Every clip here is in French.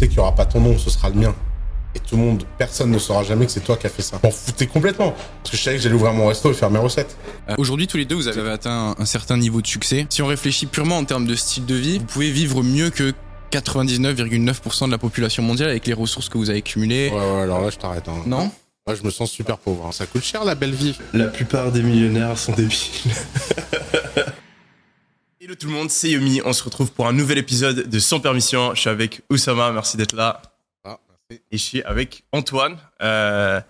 sais qu'il n'y aura pas ton nom, ce sera le mien. Et tout le monde, personne ne saura jamais que c'est toi qui as fait ça. M'en foutais complètement. Parce que je savais que j'allais ouvrir mon resto et faire mes recettes. Euh, Aujourd'hui, tous les deux, vous avez atteint un, un certain niveau de succès. Si on réfléchit purement en termes de style de vie, vous pouvez vivre mieux que 99,9% de la population mondiale avec les ressources que vous avez cumulées. Ouais, ouais, alors là, je t'arrête. Hein. Non? Moi, je me sens super pauvre. hein. Ça coûte cher, la belle vie. La plupart des millionnaires sont débiles. Hello tout le monde, c'est Yomi. On se retrouve pour un nouvel épisode de Sans Permission. Je suis avec Oussama, merci d'être là. Ah, merci. Et je suis avec Antoine. Euh,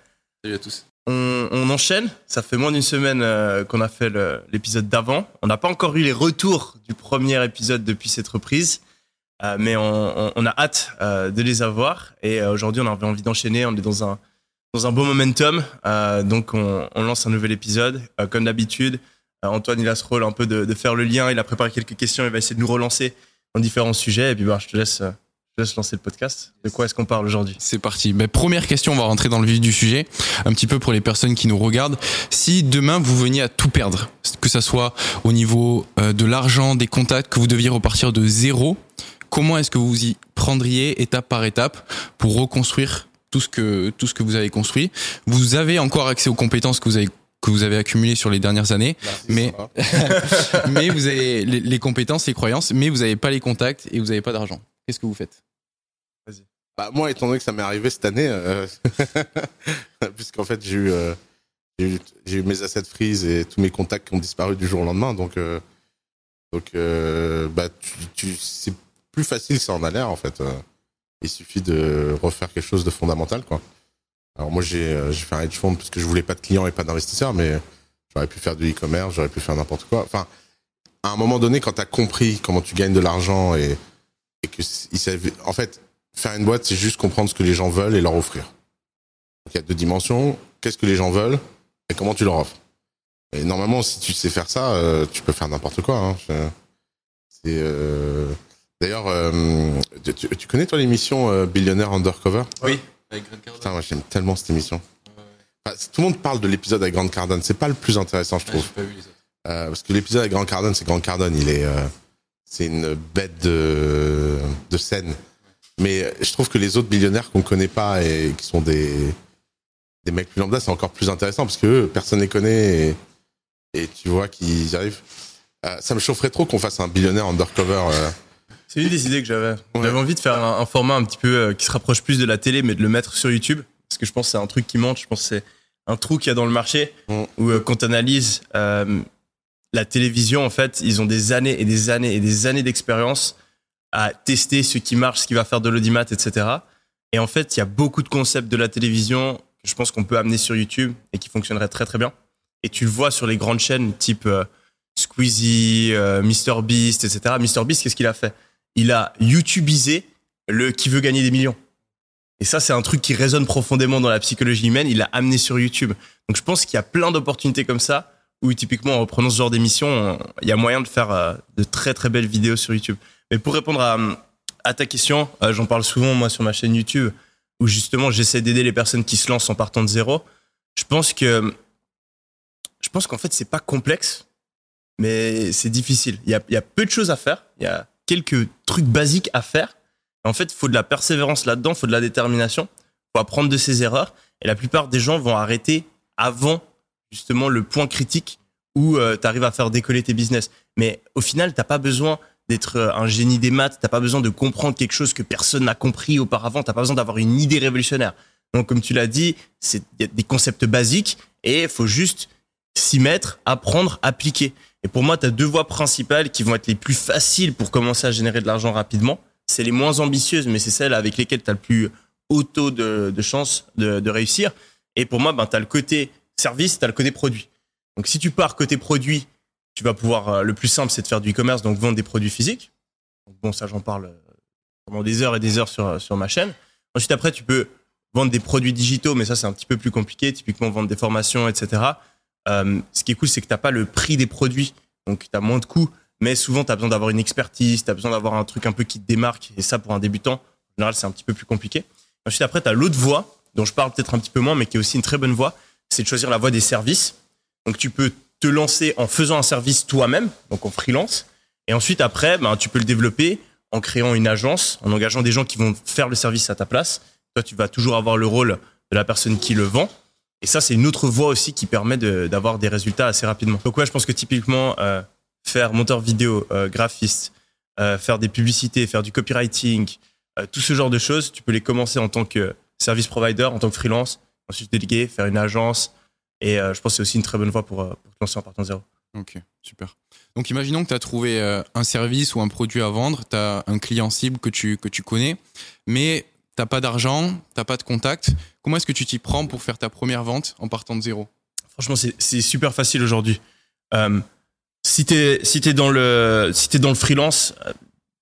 Salut à tous. on, on enchaîne. Ça fait moins d'une semaine euh, qu'on a fait l'épisode d'avant. On n'a pas encore eu les retours du premier épisode depuis cette reprise. Euh, mais on, on- on a hâte de les avoir. Et aujourd'hui, on avait envie d'enchaîner. On est dans un, dans un beau momentum. Donc, on, lance un nouvel épisode. Comme d'habitude, Antoine, il a ce rôle un peu de, faire le lien. Il a préparé quelques questions. Il va essayer de nous relancer dans différents sujets. Et puis, bah, je, te laisse, euh, je laisse lancer le podcast. De quoi est-ce qu'on parle aujourd'hui? C'est parti. Mais première question, on va rentrer dans le vif du sujet. Un petit peu pour les personnes qui nous regardent. Si demain vous veniez à tout perdre, que ça soit au niveau euh, de l'argent, des contacts, que vous deviez repartir de zéro, comment est-ce que vous y prendriez étape par étape pour reconstruire tout ce que tout ce que vous avez construit? Vous avez encore accès aux compétences que vous avez que vous avez accumulées sur les dernières années, mais mais vous avez les, les compétences, les croyances, mais vous n'avez pas les contacts et vous n'avez pas d'argent. Qu'est-ce que vous faites? Bah, moi, étant donné que ça m'est arrivé cette année, euh, puisqu'en fait, j'ai eu, euh, j'ai eu, mes assets freeze et tous mes contacts qui ont disparu du jour au lendemain. Donc, euh, donc bah, c'est plus facile que ça en a l'air, en fait. Il suffit de refaire quelque chose de fondamental, quoi. Alors, moi, j'ai, euh, j'ai fait un hedge fund parce que je voulais pas de clients et pas d'investisseurs, mais j'aurais pu faire du e-commerce, j'aurais pu faire n'importe quoi. Enfin, à un moment donné, quand tu as compris comment tu gagnes de l'argent et, et que, il en fait, faire une boîte, c'est juste comprendre ce que les gens veulent et leur offrir. Il y a deux dimensions. Qu'est-ce que les gens veulent et comment tu leur offres? Et normalement, si tu sais faire ça, euh, tu peux faire n'importe quoi. hein. Euh, d'ailleurs, tu, tu- connais toi l'émission Billionaire Undercover? Oui. Putain, moi j'aime tellement cette émission. Enfin, tout le monde parle de l'épisode avec Grant Cardone. C'est pas le plus intéressant, je trouve. Euh, parce que l'épisode avec Grant Cardone, c'est Grant Cardone, il est, euh, c'est une bête de, de scène. Mais je trouve que les autres millionnaires qu'on connaît pas et qui sont des, des mecs plus lambda, c'est encore plus intéressant parce que eux, personne les connaît et, et tu vois qu'ils y arrivent. Euh, ça me chaufferait trop qu'on fasse un billionnaire undercover. C'est une des idées que j'avais. Ouais. J'avais envie de faire un, un format un petit peu euh, qui se rapproche plus de la télé, mais de le mettre sur YouTube. Parce que je pense que c'est un truc qui manque. Je pense que c'est un trou qu'il y a dans le marché où euh, quand on analyse euh, la télévision, en fait, ils ont des années et des années et des années d'expérience à tester ce qui marche, ce qui va faire de l'audimat, etc. Et en fait, il y a beaucoup de concepts de la télévision que je pense qu'on peut amener sur YouTube et qui fonctionneraient très très bien. Et tu le vois sur les grandes chaînes type Squeezie, MrBeast, etc. MrBeast, qu'est-ce qu'il a fait? Il a YouTubisé le qui veut gagner des millions. Et ça, c'est un truc qui résonne profondément dans la psychologie humaine. Il l'a amené sur YouTube. Donc, je pense qu'il y a plein d'opportunités comme ça où, typiquement, en reprenant ce genre d'émission, on- il y a moyen de faire euh, de très très belles vidéos sur YouTube. Mais pour répondre à, à ta question, euh, j'en parle souvent moi sur ma chaîne YouTube où justement j'essaie d'aider les personnes qui se lancent en partant de zéro. Je pense que je pense qu'en fait c'est pas complexe, mais c'est difficile. Il y a, il y a peu de choses à faire. Il y a quelques trucs basiques à faire. En fait, il faut de la persévérance là-dedans, il faut de la détermination, il faut apprendre de ses erreurs. Et la plupart des gens vont arrêter avant justement le point critique où tu arrives à faire décoller tes business. Mais au final, t'as pas besoin d'être euh, un génie des maths, t'as pas besoin de comprendre quelque chose que personne n'a compris auparavant, t'as pas besoin d'avoir une idée révolutionnaire. Donc, comme tu l'as dit, c'est des concepts basiques et il faut juste s'y mettre, apprendre, appliquer. Et pour moi, tu as deux voies principales qui vont être les plus faciles pour commencer à générer de l'argent rapidement. C'est les moins ambitieuses, mais c'est celles avec lesquelles tu as le plus haut taux de, chance de, réussir. Et pour moi, ben, tu as le côté service, tu as le côté produit. Donc si tu pars côté produit, tu vas pouvoir, euh, le plus simple, c'est de faire du e-commerce, donc vendre des produits physiques. Bon, ça, j'en parle euh, pendant des heures et des heures sur, sur ma chaîne. Ensuite, après, tu peux vendre des produits digitaux, mais ça, c'est un petit peu plus compliqué. Typiquement, vendre des formations, etc. Euh, ce qui est cool, c'est que tu n'as pas le prix des produits, donc tu as moins de coûts, mais souvent, tu as besoin d'avoir une expertise, tu as besoin d'avoir un truc un peu qui te démarque, et ça, pour un débutant, en général, c'est un petit peu plus compliqué. Ensuite, après, tu as l'autre voie, dont je parle peut-être un petit peu moins, mais qui est aussi une très bonne voie, c'est de choisir la voie des services. Donc, tu peux te lancer en faisant un service toi-même, donc en freelance, et ensuite, après, ben, tu peux le développer en créant une agence, en engageant des gens qui vont faire le service à ta place. Toi, tu vas toujours avoir le rôle de la personne qui le vend. Et ça, c'est une autre voie aussi qui permet d'avoir des résultats assez rapidement. Donc ouais, je pense que typiquement, euh, faire monteur vidéo, euh, graphiste, euh, faire des publicités, faire du copywriting, tout ce genre de choses, tu peux les commencer en tant que service provider, en tant que freelance, ensuite déléguer, faire une agence. Et je pense que c'est aussi une très bonne voie pour, te lancer en partant zéro. Ok, super. Donc imaginons que tu as trouvé un service ou un produit à vendre, tu as un client cible que tu, que tu connais, mais t'as pas d'argent, t'as pas de contact. Comment est-ce que tu t'y prends pour faire ta première vente en partant de zéro? Franchement, c'est- super facile aujourd'hui. Euh, si si t'es dans le freelance, euh,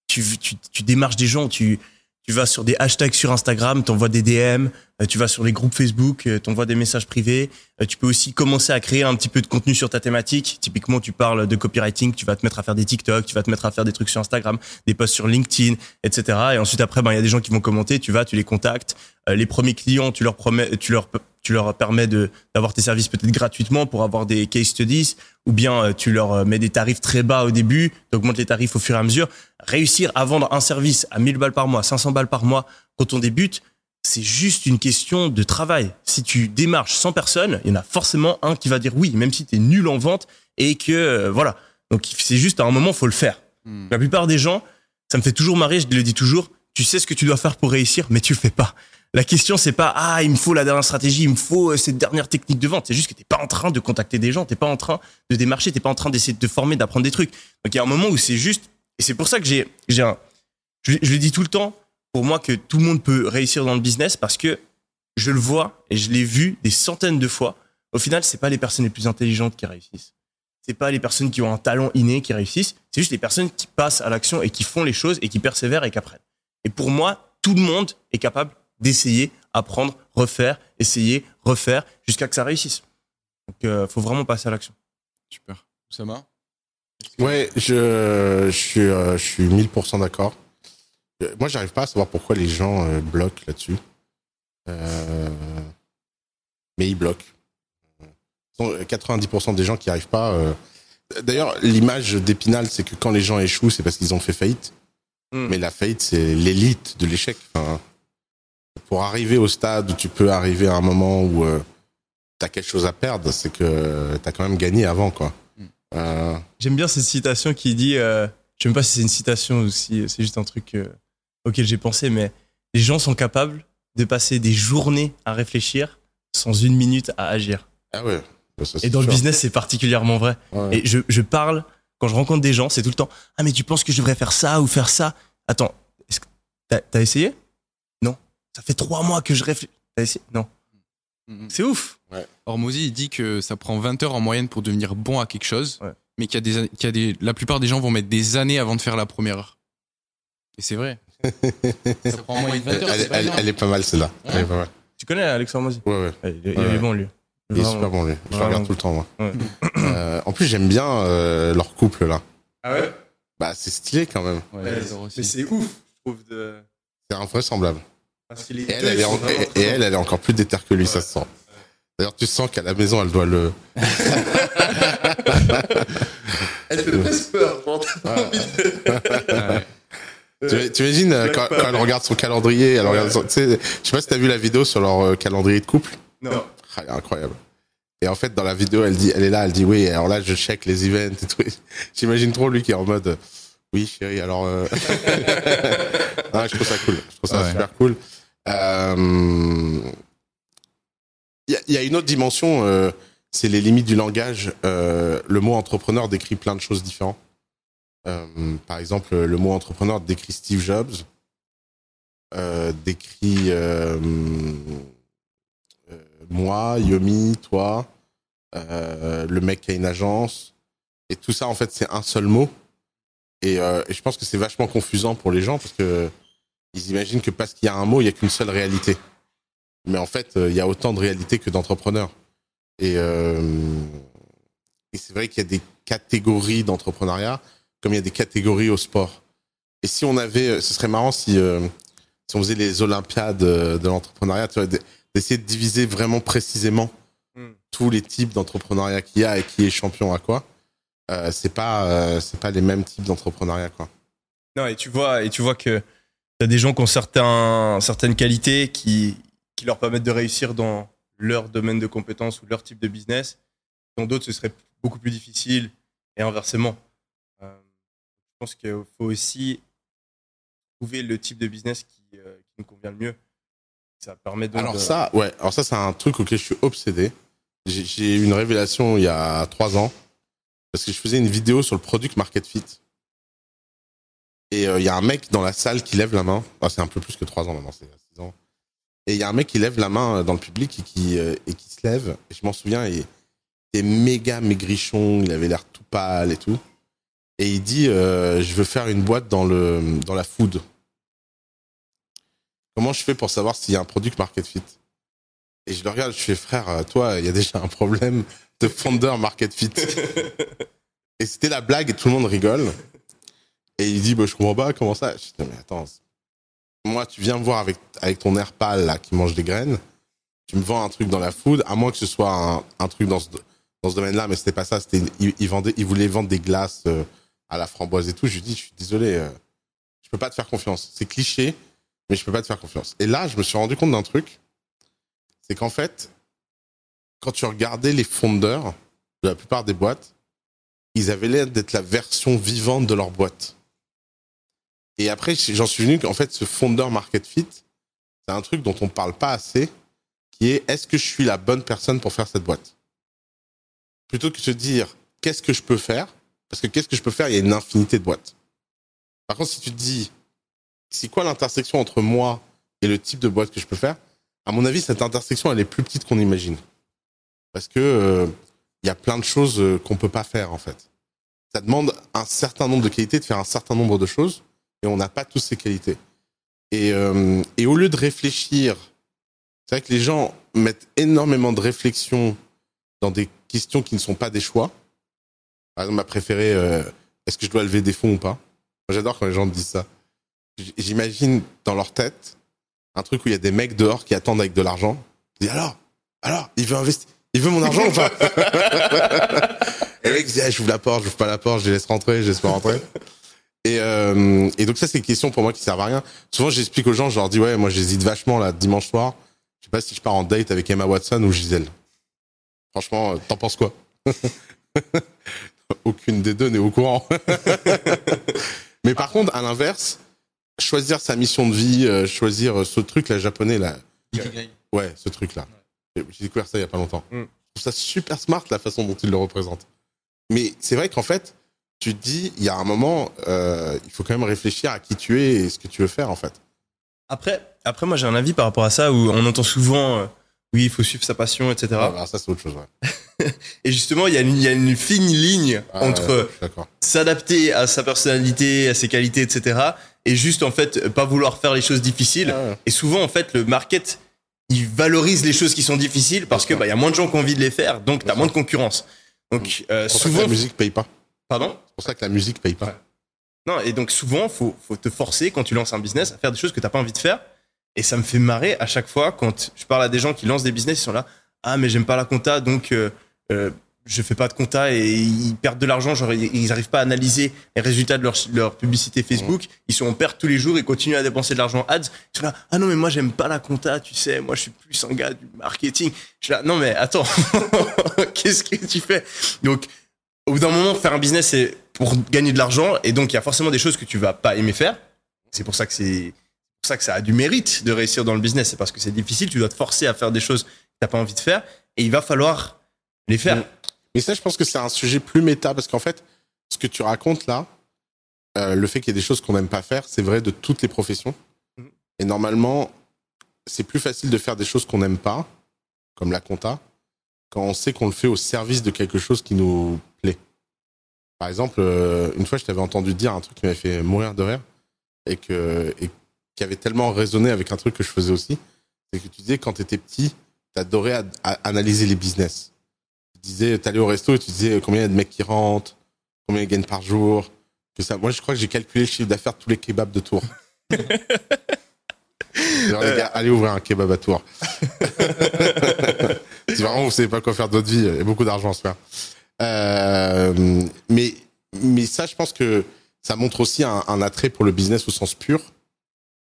tu, tu tu démarches des gens, tu tu vas sur des hashtags sur Instagram, t'envoies des DM, euh, tu vas sur les groupes Facebook, euh, t'envoies des messages privés. Euh, tu peux aussi commencer à créer un petit peu de contenu sur ta thématique. Typiquement, tu parles de copywriting, tu vas te mettre à faire des TikTok, tu vas te mettre à faire des trucs sur Instagram, des posts sur LinkedIn, etc. Et ensuite après, ben il y a des gens qui vont commenter, tu vas, tu les contactes. Les premiers clients, tu leur promets, tu leur tu leur permets de d'avoir tes services peut-être gratuitement pour avoir des case studies ou bien euh, tu leur euh, mets des tarifs très bas au début, tu augmentes les tarifs au fur et à mesure. Réussir à vendre un service à 1000 balles par mois, 500 balles par mois quand on débute, c'est juste une question de travail. Si tu démarches 100 personnes, il y en a forcément un qui va dire oui, même si tu es nul en vente et que euh, voilà. Donc c'est juste à un moment faut le faire. Hmm. La plupart des gens, ça me fait toujours marrer, je le dis toujours, tu sais ce que tu dois faire pour réussir, mais tu le fais pas. La question, c'est pas ah il me faut la dernière stratégie, il me faut euh, cette dernière technique de vente. C'est juste que t'es pas en train de contacter des gens, t'es pas en train de démarcher, t'es pas en train d'essayer de te former, d'apprendre des trucs. Donc il y a un moment où c'est juste, et c'est pour ça que j'ai j'ai un, je, le dis tout le temps, pour moi que tout le monde peut réussir dans le business parce que je le vois et je l'ai vu des centaines de fois. Au final, c'est pas les personnes les plus intelligentes qui réussissent. C'est pas les personnes qui ont un talent inné qui réussissent. C'est juste les personnes qui passent à l'action et qui font les choses et qui persévèrent et qui apprennent. Et pour moi, tout le monde est capable d'essayer, apprendre, refaire, essayer, refaire, jusqu'à que ça réussisse. Donc, euh, faut vraiment passer à l'action. Super. Oussama? Ouais, je, je suis, euh, je suis 1000% d'accord. Euh, Moi, j'arrive pas à savoir pourquoi les gens euh, bloquent là-dessus. Euh, mais ils bloquent. Euh, 90% des gens qui arrivent pas. euh, D'ailleurs, l'image d'Épinal, c'est que quand les gens échouent, c'est parce qu'ils ont fait faillite. Mm. Mais la faillite, c'est l'élite de l'échec. Enfin, pour arriver au stade où tu peux arriver à un moment où tu as quelque chose à perdre, c'est que tu as quand même gagné avant, quoi. Mm. Euh, J'aime bien cette citation qui dit, euh, je sais même pas si c'est une citation ou si c'est juste un truc euh, auquel j'ai pensé, mais les gens sont capables de passer des journées à réfléchir sans une minute à agir. Ah ouais. bah ça, Et dans le business, c'est particulièrement vrai. Ouais. Et je, je parle, quand je rencontre des gens, c'est tout le temps Ah, mais tu penses que je devrais faire ça ou faire ça? Attends, t'as, t'as essayé? Ça fait trois mois que je réfléchis. Non. Mhm. C'est ouf. Hormozy, il dit que ça prend 20 heures en moyenne pour devenir bon à quelque chose, Ouais. mais qu'il y a des, an- qu'il y a des, la plupart des gens vont mettre des années avant de faire la première heure. Et c'est vrai. ça prend en moyenne 20 Elle, heures, elle- c'est pas elle- énorme. elle est pas mal celle-là. Elle est pas mal. Tu connais Alex Hormozy Ouais, ouais. Ouais, Il, est- il Ouais. est bon, lui. Il est super bon lui. Je le regarde tout le temps moi. Ouais. Euh, en plus j'aime bien euh, leur couple là. Ah ouais? Bah c'est stylé quand même. Ouais. Mais c'est ouf, je trouve. De... C'est invraisemblable. Et elle, elle est, sont en- vraiment et, très et elle, elle est encore plus déterre que lui, ça se sent. D'ailleurs, tu sens qu'à la maison, elle doit le. Elle fait presque peur. pas envie de- Tu imagines euh, quand, quand elle regarde son calendrier, elle regarde son- tu sais, je sais pas si t'as vu la vidéo sur leur euh, calendrier de couple. Non. Ah, elle est incroyable. Et en fait, dans la vidéo, elle dit, elle est là, elle dit oui. Alors là, je check les events et tout. J'imagine trop lui qui est en mode, euh, oui, chérie. Alors, euh... Ah, je trouve ça cool. Je trouve ça Ouais. super cool. Euh, Il il y a une autre dimension, euh, c'est les limites du langage. Euh, le mot entrepreneur décrit plein de choses différentes. Euh, par exemple, le mot entrepreneur décrit Steve Jobs, euh, décrit euh, euh, moi, Yomi, toi, euh, le mec qui a une agence. Et tout ça, en fait, c'est un seul mot. Et, euh, et je pense que c'est vachement confusant pour les gens parce que ils imaginent que parce qu'il y a un mot, il n'y a qu'une seule réalité. Mais en fait, euh, il y a autant de réalités que d'entrepreneurs. Et, euh, et c'est vrai qu'il y a des catégories d'entrepreneuriat, comme il y a des catégories au sport. Et si on avait, ce serait marrant si, euh, si on faisait les Olympiades de l'entrepreneuriat, d'essayer de diviser vraiment précisément Mm. tous les types d'entrepreneuriat qu'il y a et qui est champion à quoi. Euh, c'est pas, c'est pas les mêmes types d'entrepreneuriat quoi. Non, et tu vois, et tu vois que t'as des gens qui ont certains, certaines qualités qui, qui leur permettent de réussir dans leur domaine de compétences ou leur type de business. Dans d'autres, ce serait beaucoup plus difficile et inversement. Euh, je pense qu'il faut aussi trouver le type de business qui, euh, qui nous convient le mieux. Ça permet donc Alors de- ça, ouais. Alors ça, c'est un truc auquel je suis obsédé. J'ai- J'ai eu une révélation il y a trois ans parce que je faisais une vidéo sur le product market fit. Et euh, il y a un mec dans la salle qui lève la main. Ah, c'est un peu plus que trois ans maintenant, c'est il y a six ans. Et il y a un mec qui lève la main euh, dans le public et qui, euh, et qui se lève. Et je m'en souviens, il était méga maigrichon, il avait l'air tout pâle et tout. Et il dit, euh, je veux faire une boîte dans le dans la food. Comment je fais pour savoir s'il y a un product market fit? Et je le regarde, je fais frère, toi, il y a déjà un problème de founder market fit. et c'était la blague et tout le monde rigole. Et il dit, bah, je comprends pas, comment ça? Je dis, mais attends, moi, tu viens me voir avec, avec ton air pâle là, qui mange des graines. Tu me vends un truc dans la food, à moins que ce soit un, truc dans ce, dans ce domaine-là, mais c'était pas ça. C'était, il, il vendait, il voulait vendre des glaces euh, à la framboise et tout. Je lui dis, je suis désolé, euh, je peux pas te faire confiance. C'est cliché, mais je peux pas te faire confiance. Et là, je me suis rendu compte d'un truc, c'est qu'en fait, quand tu regardais les fondeurs de la plupart des boîtes, ils avaient l'air d'être la version vivante de leur boîte. Et après, j'en suis venu qu'en fait, ce fondeur market fit, c'est un truc dont on parle pas assez, qui est est-ce que je suis la bonne personne pour faire cette boîte? Plutôt que de se dire qu'est-ce que je peux faire, parce que qu'est-ce que je peux faire, il y a une infinité de boîtes. Par contre, si tu te dis c'est quoi l'intersection entre moi et le type de boîte que je peux faire? À mon avis, cette intersection, elle est plus petite qu'on imagine. Parce que euh, il y a plein de choses euh, qu'on peut pas faire, en fait. Ça demande un certain nombre de qualités de faire un certain nombre de choses, et on n'a pas tous ces qualités. Et, euh, et au lieu de réfléchir, c'est vrai que les gens mettent énormément de réflexion dans des questions qui ne sont pas des choix. Par exemple, ma préférée, euh, est-ce que je dois lever des fonds ou pas? J'adore quand les gens me disent ça. J'imagine dans leur tête un truc où il y a des mecs dehors qui attendent avec de l'argent. Je dis alors, alors, il veut investir, il veut mon argent ou pas? Et mec dit, ah, j'ouvre la porte, j'ouvre pas la porte, je les laisse rentrer, je laisse pas rentrer. Et, euh, et donc ça, c'est des questions pour moi qui servent à rien. Souvent, j'explique aux gens, je leur dis, ouais, moi, j'hésite vachement là dimanche soir. Je sais pas si je pars en date avec Emma Watson ou Gisèle. Franchement, euh, t'en penses quoi? Aucune des deux n'est au courant. Mais par contre, à l'inverse, choisir sa mission de vie, euh, choisir ce truc là japonais là, ouais, ce truc là. J'ai découvert ça il y a pas longtemps. Mm. Je trouve ça super smart la façon dont il le représente. Mais c'est vrai qu'en fait, tu te dis, il y a un moment, euh, il faut quand même réfléchir à qui tu es et ce que tu veux faire en fait. Après, après, moi, j'ai un avis par rapport à ça où on entend souvent, euh, oui, il faut suivre sa passion, etc. Ah, ça c'est autre chose. Ouais. Et justement, il y, a une- il y a une fine ligne Ah, entre s'adapter à sa personnalité, à ses qualités, etc. Et juste, en fait, pas vouloir faire les choses difficiles. Ah, ouais. Et souvent, en fait, le market, il valorise les choses qui sont difficiles parce sûr. bah, y a moins de gens qui ont envie de les faire, donc Bien t'as moins de concurrence. Donc, euh, souvent, la musique paye pas. Pardon? C'est pour ça que la musique paye pas. Ouais. Non, et donc souvent, faut, faut te forcer quand tu lances un business à faire des choses que t'as pas envie de faire. Et ça me fait marrer à chaque fois quand je parle à des gens qui lancent des business, ils sont là, ah mais j'aime pas la compta, donc euh, euh, je fais pas de compta et ils perdent de l'argent, genre ils ils arrivent pas à analyser les résultats de leur, leur publicité Facebook, ils sont en perte tous les jours, ils continuent à dépenser de l'argent ads. Ils sont là, ah non mais moi j'aime pas la compta, tu sais, moi je suis plus un gars du marketing. Je suis là, non mais attends, qu'est-ce que tu fais? Donc au bout d'un moment, faire un business, c'est pour gagner de l'argent. Et donc, il y a forcément des choses que tu vas pas aimer faire. C'est pour ça que c'est pour ça que ça a du mérite de réussir dans le business. C'est parce que c'est difficile. Tu dois te forcer à faire des choses que t'as pas envie de faire. Et il va falloir les faire. Mm. Mais ça, je pense que c'est un sujet plus méta parce qu'en fait, ce que tu racontes là, euh, le fait qu'il y ait des choses qu'on n'aime pas faire, c'est vrai de toutes les professions. Mhm. Et normalement, c'est plus facile de faire des choses qu'on n'aime pas, comme la compta, quand on sait qu'on le fait au service de quelque chose qui nous. Par exemple, euh, une fois, je t'avais entendu dire un truc qui m'avait fait mourir de rire et, que, et qui avait tellement résonné avec un truc que je faisais aussi. C'est que tu disais, quand tu étais petit, tu adorais analyser les business. Tu disais, tu allais au resto et tu disais combien il y a de mecs qui rentrent, combien ils gagnent par jour. Que ça. Moi, je crois que j'ai calculé le chiffre d'affaires de tous les kebabs de Tours. Alors, les gars, allez ouvrir un kebab à Tours. si vraiment vous savez pas quoi faire de votre vie, il y a beaucoup d'argent à se faire. Euh, mais, mais ça, je pense que ça montre aussi un, attrait pour le business au sens pur.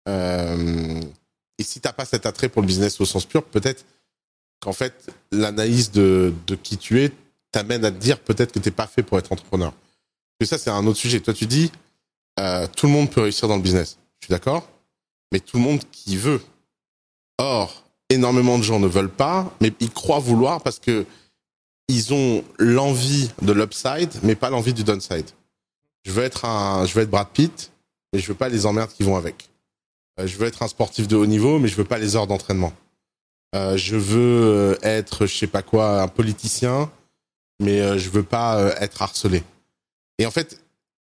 Euh, et si t'as pas cet attrait pour le business au sens pur, peut-être qu'en fait, l'analyse de, de qui tu es t'amène à te dire peut-être que t'es pas fait pour être entrepreneur. Mais ça, c'est un autre sujet. Toi, tu dis, euh, tout le monde peut réussir dans le business. Je suis d'accord, mais tout le monde qui veut. Or, énormément de gens ne veulent pas, mais ils croient vouloir parce que ils ont l'envie de l'upside, mais pas l'envie du downside. Je veux être un, je veux être Brad Pitt, mais je veux pas les emmerdes qui vont avec. Euh, je veux être un sportif de haut niveau, mais je veux pas les heures d'entraînement. Euh, je veux euh, être, je sais pas quoi, un politicien, mais je veux pas être harcelé. Et en fait,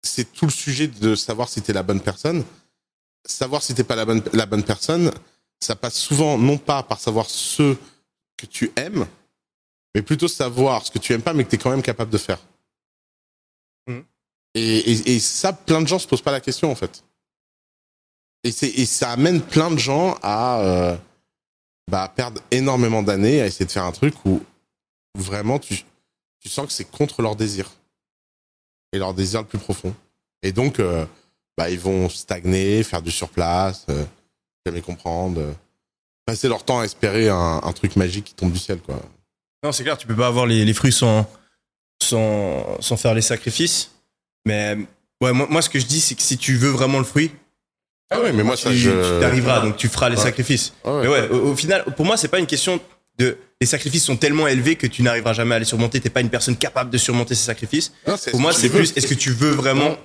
c'est tout le sujet de savoir si t'es la bonne personne. Savoir si t'es pas la bonne, la bonne personne, ça passe souvent non pas par savoir ce que tu aimes, mais plutôt savoir ce que tu aimes pas, mais que tu es quand même capable de faire. Mhm. Et, et, et ça, plein de gens se posent pas la question en fait. Et, et ça amène plein de gens à euh, bah, perdre énormément d'années à essayer de faire un truc où vraiment tu, tu sens que c'est contre leur désir et leur désir le plus profond. Et donc, euh, bah, ils vont stagner, faire du surplace, euh, jamais comprendre, passer leur temps à espérer un, un truc magique qui tombe du ciel, quoi. Non, c'est clair, tu peux pas avoir les, les fruits sans, sans, sans faire les sacrifices. Mais ouais, moi, moi, ce que je dis, c'est que si tu veux vraiment le fruit, Ah mais moi, ça, tu, je. tu t'arriveras, donc tu feras les Ouais. sacrifices. Ah ouais. Mais ouais, au, au final, pour moi, c'est pas une question de. Les sacrifices sont tellement élevés que tu n'arriveras jamais à les surmonter. T'es pas une personne capable de surmonter ces sacrifices. Non, Pour moi, c'est plus est-ce que tu veux vraiment?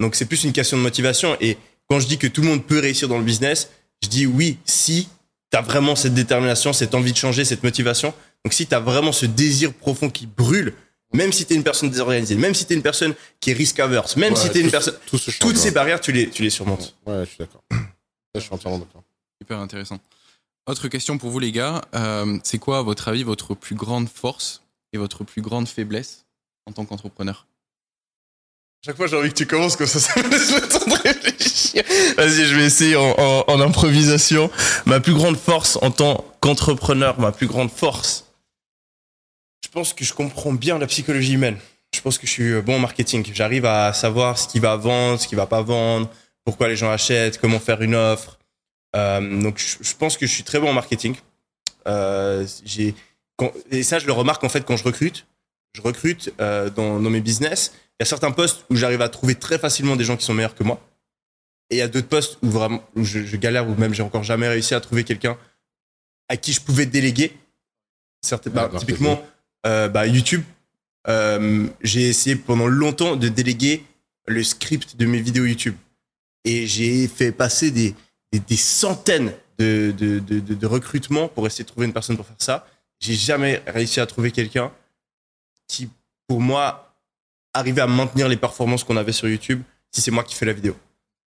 Donc c'est plus une question de motivation. Et quand je dis que tout le monde peut réussir dans le business, je dis oui si tu as vraiment cette détermination, cette envie de changer, cette motivation. Donc si tu as vraiment ce désir profond qui brûle, même si tu es une personne désorganisée, même si tu es une personne qui est risk averse, même Ouais, si tu es une personne... tout Toutes ces barrières, tu les, tu les surmontes. Ouais, je suis d'accord. Je suis entièrement d'accord. Hyper intéressant. Autre question pour vous les gars, euh, c'est quoi à votre avis votre plus grande force et votre plus grande faiblesse en tant qu'entrepreneur? Chaque fois, j'ai envie que tu commences comme ça, ça me laisse le temps de réfléchir. Vas-y, je vais essayer en, en- en improvisation. Ma plus grande force en tant qu'entrepreneur, ma plus grande force, pense que je comprends bien la psychologie humaine. Je pense que je suis bon en marketing. J'arrive à savoir ce qui va vendre, ce qui va pas vendre, pourquoi les gens achètent, comment faire une offre. Euh, donc, je, pense que je suis très bon en marketing. Euh, j'ai, et ça, je le remarque en fait quand je recrute. Je recrute euh, dans, dans mes business. Il y a certains postes où j'arrive à trouver très facilement des gens qui sont meilleurs que moi. Et il y a d'autres postes où vraiment où je, je galère, ou même j'ai encore jamais réussi à trouver quelqu'un à qui je pouvais déléguer. Certains, bah, typiquement, euh, bah, YouTube, euh, j'ai essayé pendant longtemps de déléguer le script de mes vidéos YouTube. Et j'ai fait passer des, des, centaines de, de, de, recrutements pour essayer de trouver une personne pour faire ça. J'ai jamais réussi à trouver quelqu'un qui, pour moi, arrivait à maintenir les performances qu'on avait sur YouTube si c'est moi qui fais la vidéo.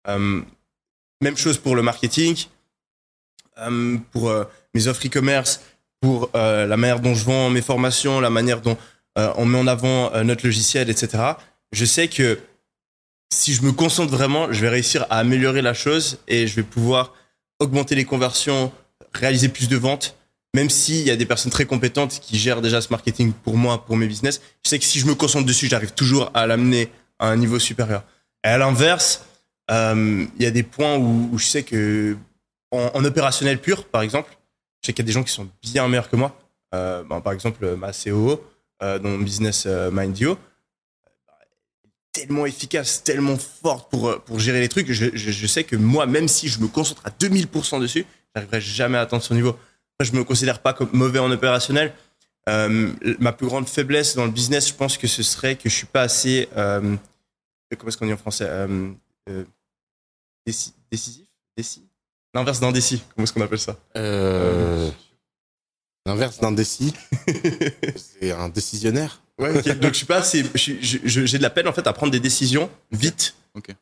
Euh, même chose pour le marketing, pour mes offres e-commerce, pour euh, la manière dont je vends mes formations, la manière dont euh, on met en avant euh, notre logiciel, etc. Je sais que si je me concentre vraiment, je vais réussir à améliorer la chose et je vais pouvoir augmenter les conversions, réaliser plus de ventes, même s'il y a des personnes très compétentes qui gèrent déjà ce marketing pour moi, pour mes business. Je sais que si je me concentre dessus, j'arrive toujours à l'amener à un niveau supérieur. Et à l'inverse, il y a des points où, je sais que en opérationnel pur, par exemple, je sais qu'il y a des gens qui sont bien meilleurs que moi. Euh, ben, par exemple, ma COO euh, dans mon business euh, Mindio, tellement efficace, tellement forte pour, euh, pour gérer les trucs. Je, sais que moi, même si je me concentre à 2000% dessus, j'arriverai jamais à atteindre son niveau. Après, je me considère pas comme mauvais en opérationnel. Euh, ma plus grande faiblesse dans le business, je pense que ce serait que je suis pas assez. Euh, comment est-ce qu'on dit en français euh, euh, déci- Décisif? Décis? L'inverse d'indécis. Comment est-ce qu'on appelle ça Euh, L'inverse d'indécis, c'est un décisionnaire. Ouais. Donc je suis pas assez. je suis- je- je- J'ai de la peine en fait à prendre des décisions vite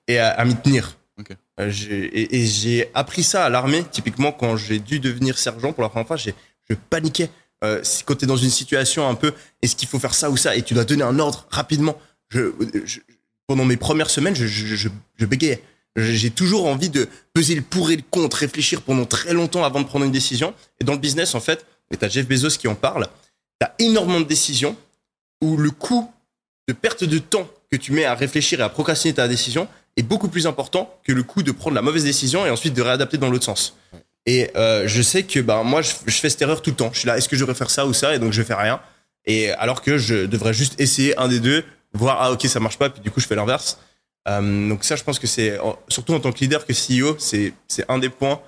et à, à m'y tenir. Ok. Euh, j'ai- et et j'ai appris ça à l'armée. Typiquement, quand j'ai dû devenir sergent pour la première fois, j'ai- je paniquais. Euh, quand tu es dans une situation un peu, est-ce qu'il faut faire ça ou ça, et tu dois donner un ordre rapidement. Je, je- pendant mes premières semaines, je, je, je, je bégayais. J'ai toujours envie de peser le pour et le contre, réfléchir pendant très longtemps avant de prendre une décision. Et dans le business, en fait, et t'as Jeff Bezos qui en parle, t'as énormément de décisions où le coût de perte de temps que tu mets à réfléchir et à procrastiner ta décision est beaucoup plus important que le coût de prendre la mauvaise décision et ensuite de réadapter dans l'autre sens. Et euh, je sais que bah, moi, je, fais cette erreur tout le temps. Je suis là, est-ce que je devrais faire ça ou ça? Et donc, je fais rien. Et alors que je devrais juste essayer un des deux, voir, ah ok, ça marche pas, puis du coup, je fais l'inverse. Euh, donc ça, je pense que c'est, surtout en tant que leader que CEO, c'est c'est un des points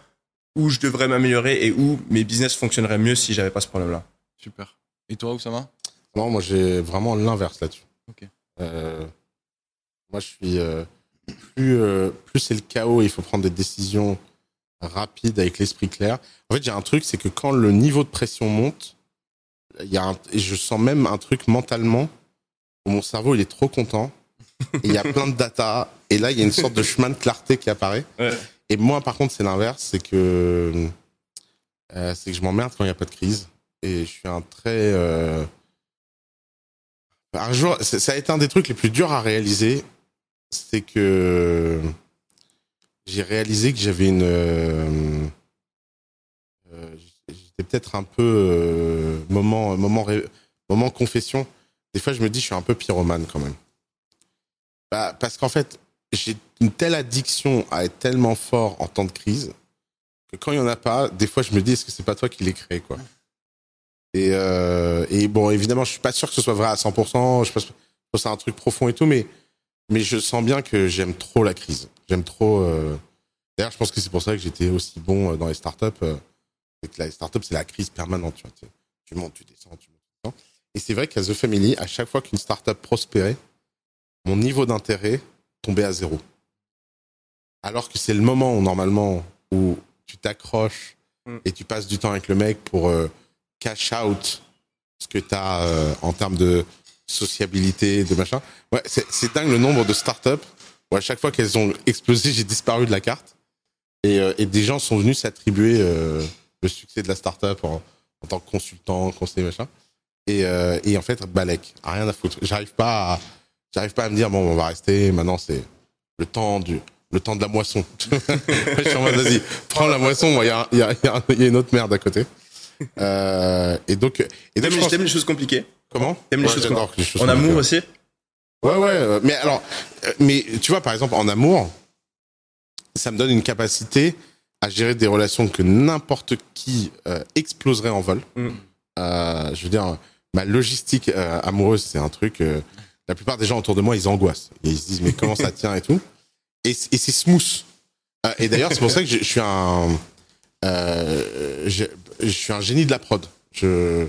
où je devrais m'améliorer et où mes business fonctionneraient mieux si j'avais pas ce problème-là. Super. Et toi, Oussama? Non, moi j'ai vraiment l'inverse là-dessus. Ok. Euh, moi je suis euh, plus euh, plus c'est le chaos, et il faut prendre des décisions rapides avec l'esprit clair. En fait, j'ai un truc, c'est que quand le niveau de pression monte, il y a un, et je sens même un truc mentalement où mon cerveau il est trop content. Il y a plein de data et là il y a une sorte de chemin de clarté qui apparaît. Ouais. Et moi par contre c'est l'inverse, c'est que euh, c'est que je m'emmerde quand il n'y a pas de crise et je suis un très euh, un jour, ça a été un des trucs les plus durs à réaliser, c'est que j'ai réalisé que j'avais une. euh, J'étais peut-être un peu moment, moment, moment confession. Des fois, je me dis, je suis un peu pyromane quand même. Bah, parce qu'en fait, j'ai une telle addiction à être tellement fort en temps de crise que quand il y en a pas, des fois, je me dis, est-ce que c'est pas toi qui l'ai créé, quoi? Et, euh, bon, évidemment, je suis pas sûr que ce soit vrai à 100%. Je pense que c'est un truc profond et tout, mais, mais je sens bien que j'aime trop la crise. J'aime trop. euh, D'ailleurs, je pense que c'est pour ça que j'étais aussi bon euh, dans les startups. que la startup, c'est la crise permanente. Tu, montes, tu descends, tu montes. Et c'est vrai qu'à The Family, à chaque fois qu'une startup prospérait, mon niveau d'intérêt tombait à zéro. Alors que c'est le moment où, normalement, où tu t'accroches Mm. et tu passes du temps avec le mec pour euh, cash out ce que tu as en termes de sociabilité, de machin. Ouais, c'est dingue le nombre de startups où à chaque fois qu'elles ont explosé, j'ai disparu de la carte. Et, euh, et des gens sont venus s'attribuer euh, le succès de la startup en, en tant que consultant, conseiller, machin. Et, euh, et en fait, Balek, rien à foutre. J'arrive pas à, j'arrive pas à me dire, bon, on va rester, maintenant c'est le temps du, le temps de la moisson. je suis en mode, vas-y, prends la moisson, moi, il y a, y, a, y a- il y a une autre merde à côté. Euh, et donc, et donc T'aimes les, choses compliquées comment T'aimes les Ouais, choses choses En compliquées. amour aussi Ouais, ouais. euh, mais alors, euh, mais tu vois, par exemple, en amour, ça me donne une capacité à gérer des relations que n'importe qui euh, exploserait en vol. Mm. Euh, je veux dire, ma logistique euh, amoureuse, c'est un truc. La plupart des gens autour de moi, ils angoissent. Et ils se disent, mais comment ça tient et tout. Et, c'est smooth. Euh, et d'ailleurs, c'est pour ça que je, je suis un. euh, je, je suis un génie de la prod. Je,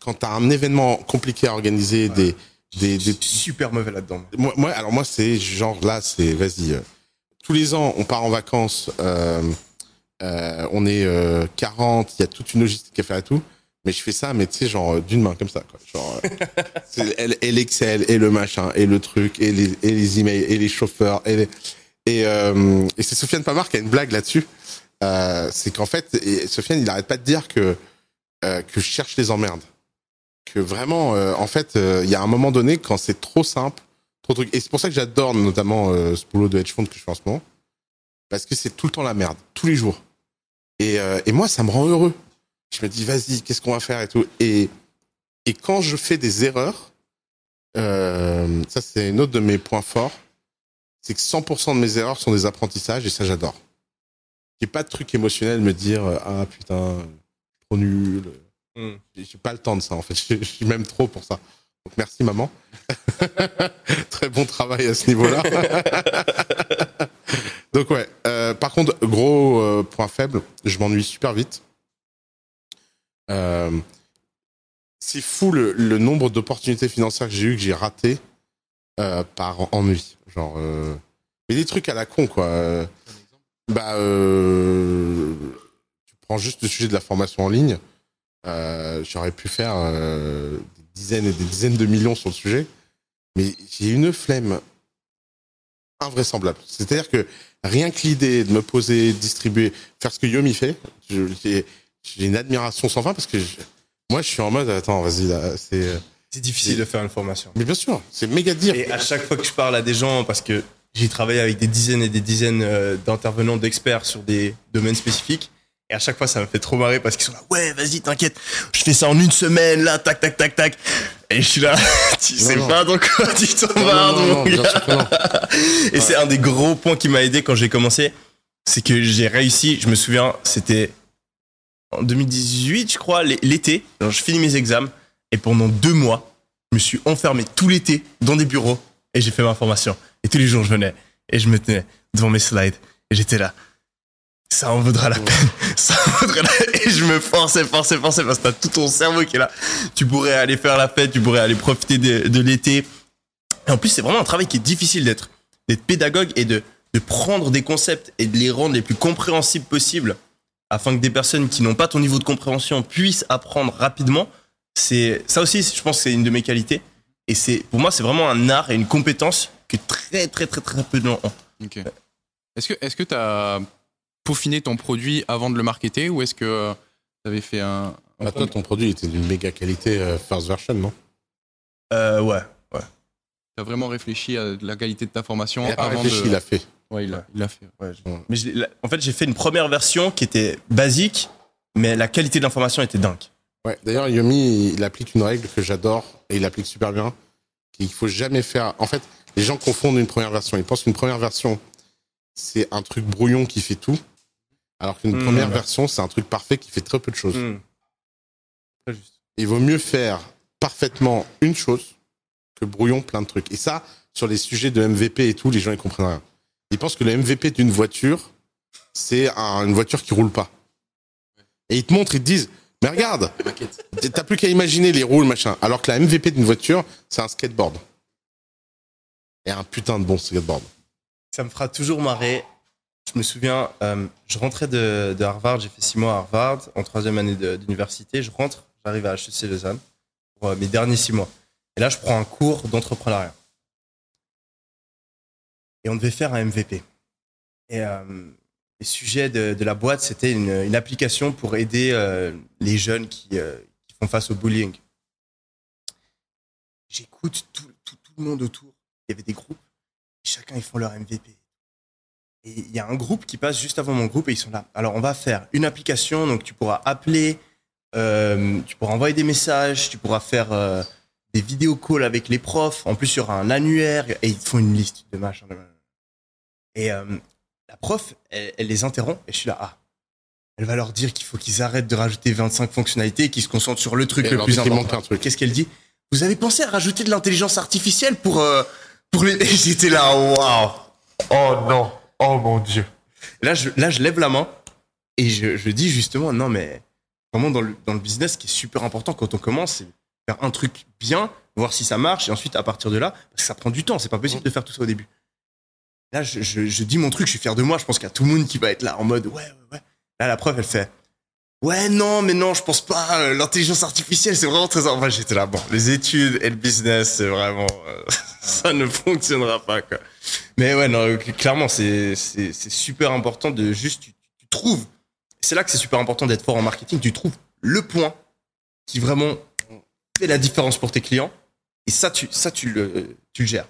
quand t'as un événement compliqué à organiser, des, des, des, super mauvais là-dedans. moi, moi, alors moi, c'est genre là, c'est vas-y. euh, tous les ans, on part en vacances. euh, on est euh, 40, il y a toute une logistique à faire et tout. Mais je fais ça, mais tu sais, genre euh, d'une main comme ça, quoi. Genre, et, et l'Excel, et le machin, et le truc, et les, et les emails, et les chauffeurs, et les- et, euh, et c'est Sofiane Pamar qui a une blague là-dessus. Euh, c'est qu'en fait, Sofiane, il arrête pas de dire que euh, que je cherche les emmerdes. Que vraiment, euh, en fait, euh, il y a un moment donné quand c'est trop simple, trop truc. Et c'est pour ça que j'adore notamment ce boulot de hedge fund que je fais en ce moment, parce que c'est tout le temps la merde, tous les jours. Et, et moi, ça me rend heureux. Je me dis, vas-y, qu'est-ce qu'on va faire et tout. Et, et quand je fais des erreurs, euh, ça c'est une autre de mes points forts, c'est que 100% de mes erreurs sont des apprentissages et ça j'adore. J'ai pas de truc émotionnel me dire euh, ah putain trop nul. Mm. J'ai pas le temps de ça en fait. Je je suis même trop pour ça. Donc merci maman. Très bon travail à ce niveau-là. Donc ouais. euh, par contre gros euh, point faible, je m'ennuie super vite. Euh, c'est fou le, nombre d'opportunités financières que j'ai eu que j'ai raté euh, par ennui. Genre, euh, mais des trucs à la con quoi. Euh, Bah, euh, tu prends juste le sujet de la formation en ligne. Euh, J'aurais pu faire euh, des dizaines et des dizaines de millions sur le sujet, mais j'ai une flemme invraisemblable. C'est-à-dire que rien que l'idée de me poser, distribuer, faire ce que Yomi fait, j'ai une admiration sans fin parce que je- moi je suis en mode attends vas-y là c'est C'est difficile de faire une formation. mais bien sûr c'est méga dire Et à chaque fois que je parle à des gens, parce que j'ai travaillé avec des dizaines et des dizaines euh, d'intervenants, d'experts sur des domaines spécifiques, et à chaque fois ça me fait trop marrer parce qu'ils sont là, ouais, vas-y, t'inquiète, je fais ça en une semaine, là, tac, tac, tac, tac. Et je suis là, tu sais non. pas dans quoi tu Non, t'embarques, non, non, mon gars. non. Et c'est un des gros points qui m'a aidé quand j'ai commencé. C'est que j'ai réussi, je me souviens, c'était en 2018, je crois, l'été. Je finis mes examens et pendant deux mois, je me suis enfermé tout l'été dans des bureaux et j'ai fait ma formation. Et tous les jours, je venais et je me tenais devant mes slides et j'étais là. Ça en vaudra la peine. Ça en vaudra. Et je me forçais, forçais, forçais parce que t'as tout ton cerveau qui est là. Tu pourrais aller faire la fête, tu pourrais aller profiter de, de l'été. Et en plus, c'est vraiment un travail qui est difficile d'être d'être pédagogue et de, de prendre des concepts et de les rendre les plus compréhensibles possibles afin que des personnes qui n'ont pas ton niveau de compréhension puissent apprendre rapidement. C'est ça aussi, je pense que c'est une de mes qualités. Et c'est pour moi, c'est vraiment un art et une compétence que très très très très peu de gens ont. Ok. Est-ce que est-ce que t'as peaufiné ton produit avant de le marketer ou est-ce que tu avais fait un, Bah, toi, ton produit était d'une méga qualité euh, first version, non? Euh, ouais. T'as vraiment réfléchi à la qualité de ta formation Il a pas avant réfléchi, de. il a fait. Ouais, il l'a il l'a fait. ouais je- Mais je l'ai- la- en fait, j'ai fait une première version qui était basique, mais la qualité de l'information était dingue. Ouais. D'ailleurs, Yomi, il applique une règle que j'adore et il applique super bien. qu'il faut jamais faire. En fait, les gens confondent une première version. Ils pensent qu'une première version, c'est un truc brouillon qui fait tout. Alors qu'une Mmh. première version, c'est un truc parfait qui fait très peu de choses. Hmm. Très juste. Il vaut mieux faire parfaitement une chose que brouillon plein de trucs. Et ça, sur les sujets de MVP et tout, les gens ils comprennent rien. Ils pensent que le MVP d'une voiture, c'est un- une voiture qui roule pas. Et ils te montrent, ils te disent, mais regarde, t'as plus qu'à imaginer les roues, machin. Alors que la MVP d'une voiture, c'est un skateboard. Et un putain de bon skateboard. Ça me fera toujours marrer. Je me souviens, euh, je rentrais de, de Harvard, j'ai fait six mois à Harvard, en troisième année d'université. Je rentre, j'arrive à HEC Lausanne pour euh, mes derniers six mois. Et là, je prends un cours d'entrepreneuriat. Et on devait faire un MVP. Et euh, les sujets de, la boîte, c'était une, application pour aider euh, les jeunes qui, euh, qui font face au bullying. J'écoute tout, le monde autour. Il y avait des groupes. Chacun, ils font leur MVP. Et il y a un groupe qui passe juste avant mon groupe et ils sont là. Alors, on va faire une application, donc tu pourras appeler, tu pourras envoyer des messages, tu pourras faire des vidéo calls avec les profs. En plus, il y aura un annuaire et ils font une liste de machins. Et euh, la prof, elle, elle les interrompt et je suis là. Ah, elle va leur dire qu'il faut qu'ils arrêtent de rajouter 25 fonctionnalités et qu'ils se concentrent sur le truc Et le plus important. Qu'est-ce qu'elle dit? Vous avez pensé à rajouter de l'intelligence artificielle pour euh, pour les. J'étais là, waouh Oh non Oh mon dieu Là, je, là, je lève la main et je, je dis justement, non, mais vraiment dans le, dans le business, ce qui est super important quand on commence, c'est faire un truc bien, voir si ça marche, et ensuite, à partir de là, parce que ça prend du temps, c'est pas possible de faire tout ça au début. Là, je, dis mon truc, je suis fier de moi, je pense qu'il y a tout le monde qui va être là en mode, ouais, ouais, ouais. Là, la preuve, elle fait, ouais, non, mais non, je pense pas, euh, l'intelligence artificielle, c'est vraiment très... Enfin, j'étais là, bon, les études et le business, c'est vraiment... euh, ça ne fonctionnera pas, quoi. Mais ouais, non, euh, clairement, c'est super important de juste, tu, tu trouves, c'est là que c'est super important d'être fort en marketing, tu trouves le point qui vraiment fait la différence pour tes clients, et ça, tu, ça, tu, le, tu le gères.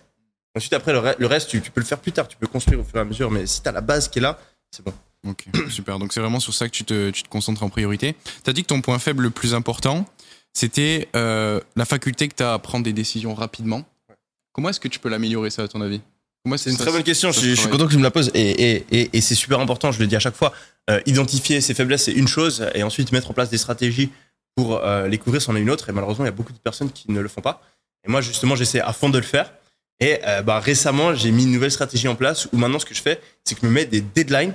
Ensuite, après, le, re- le reste, tu, tu peux le faire plus tard, tu peux construire au fur et à mesure, mais si tu as la base qui est là, c'est bon. Ok, super. Donc c'est vraiment sur ça que tu te, tu te concentres en priorité. Tu as dit que ton point faible le plus important, c'était euh, la faculté que tu as à prendre des décisions rapidement. Comment est-ce que tu peux l'améliorer ça à ton avis? C'est une ça très bonne question. Je, suis content que tu me la poses. Et, et, et, et c'est super important, je le dis à chaque fois. Euh, identifier ses faiblesses, c'est une chose. Et ensuite, mettre en place des stratégies pour euh, les couvrir, c'en est une autre. Et malheureusement, il y a beaucoup de personnes qui ne le font pas. Et moi, justement, j'essaie à fond de le faire. Et euh, bah, récemment, j'ai mis une nouvelle stratégie en place où maintenant, ce que je fais, c'est que je me mets des deadlines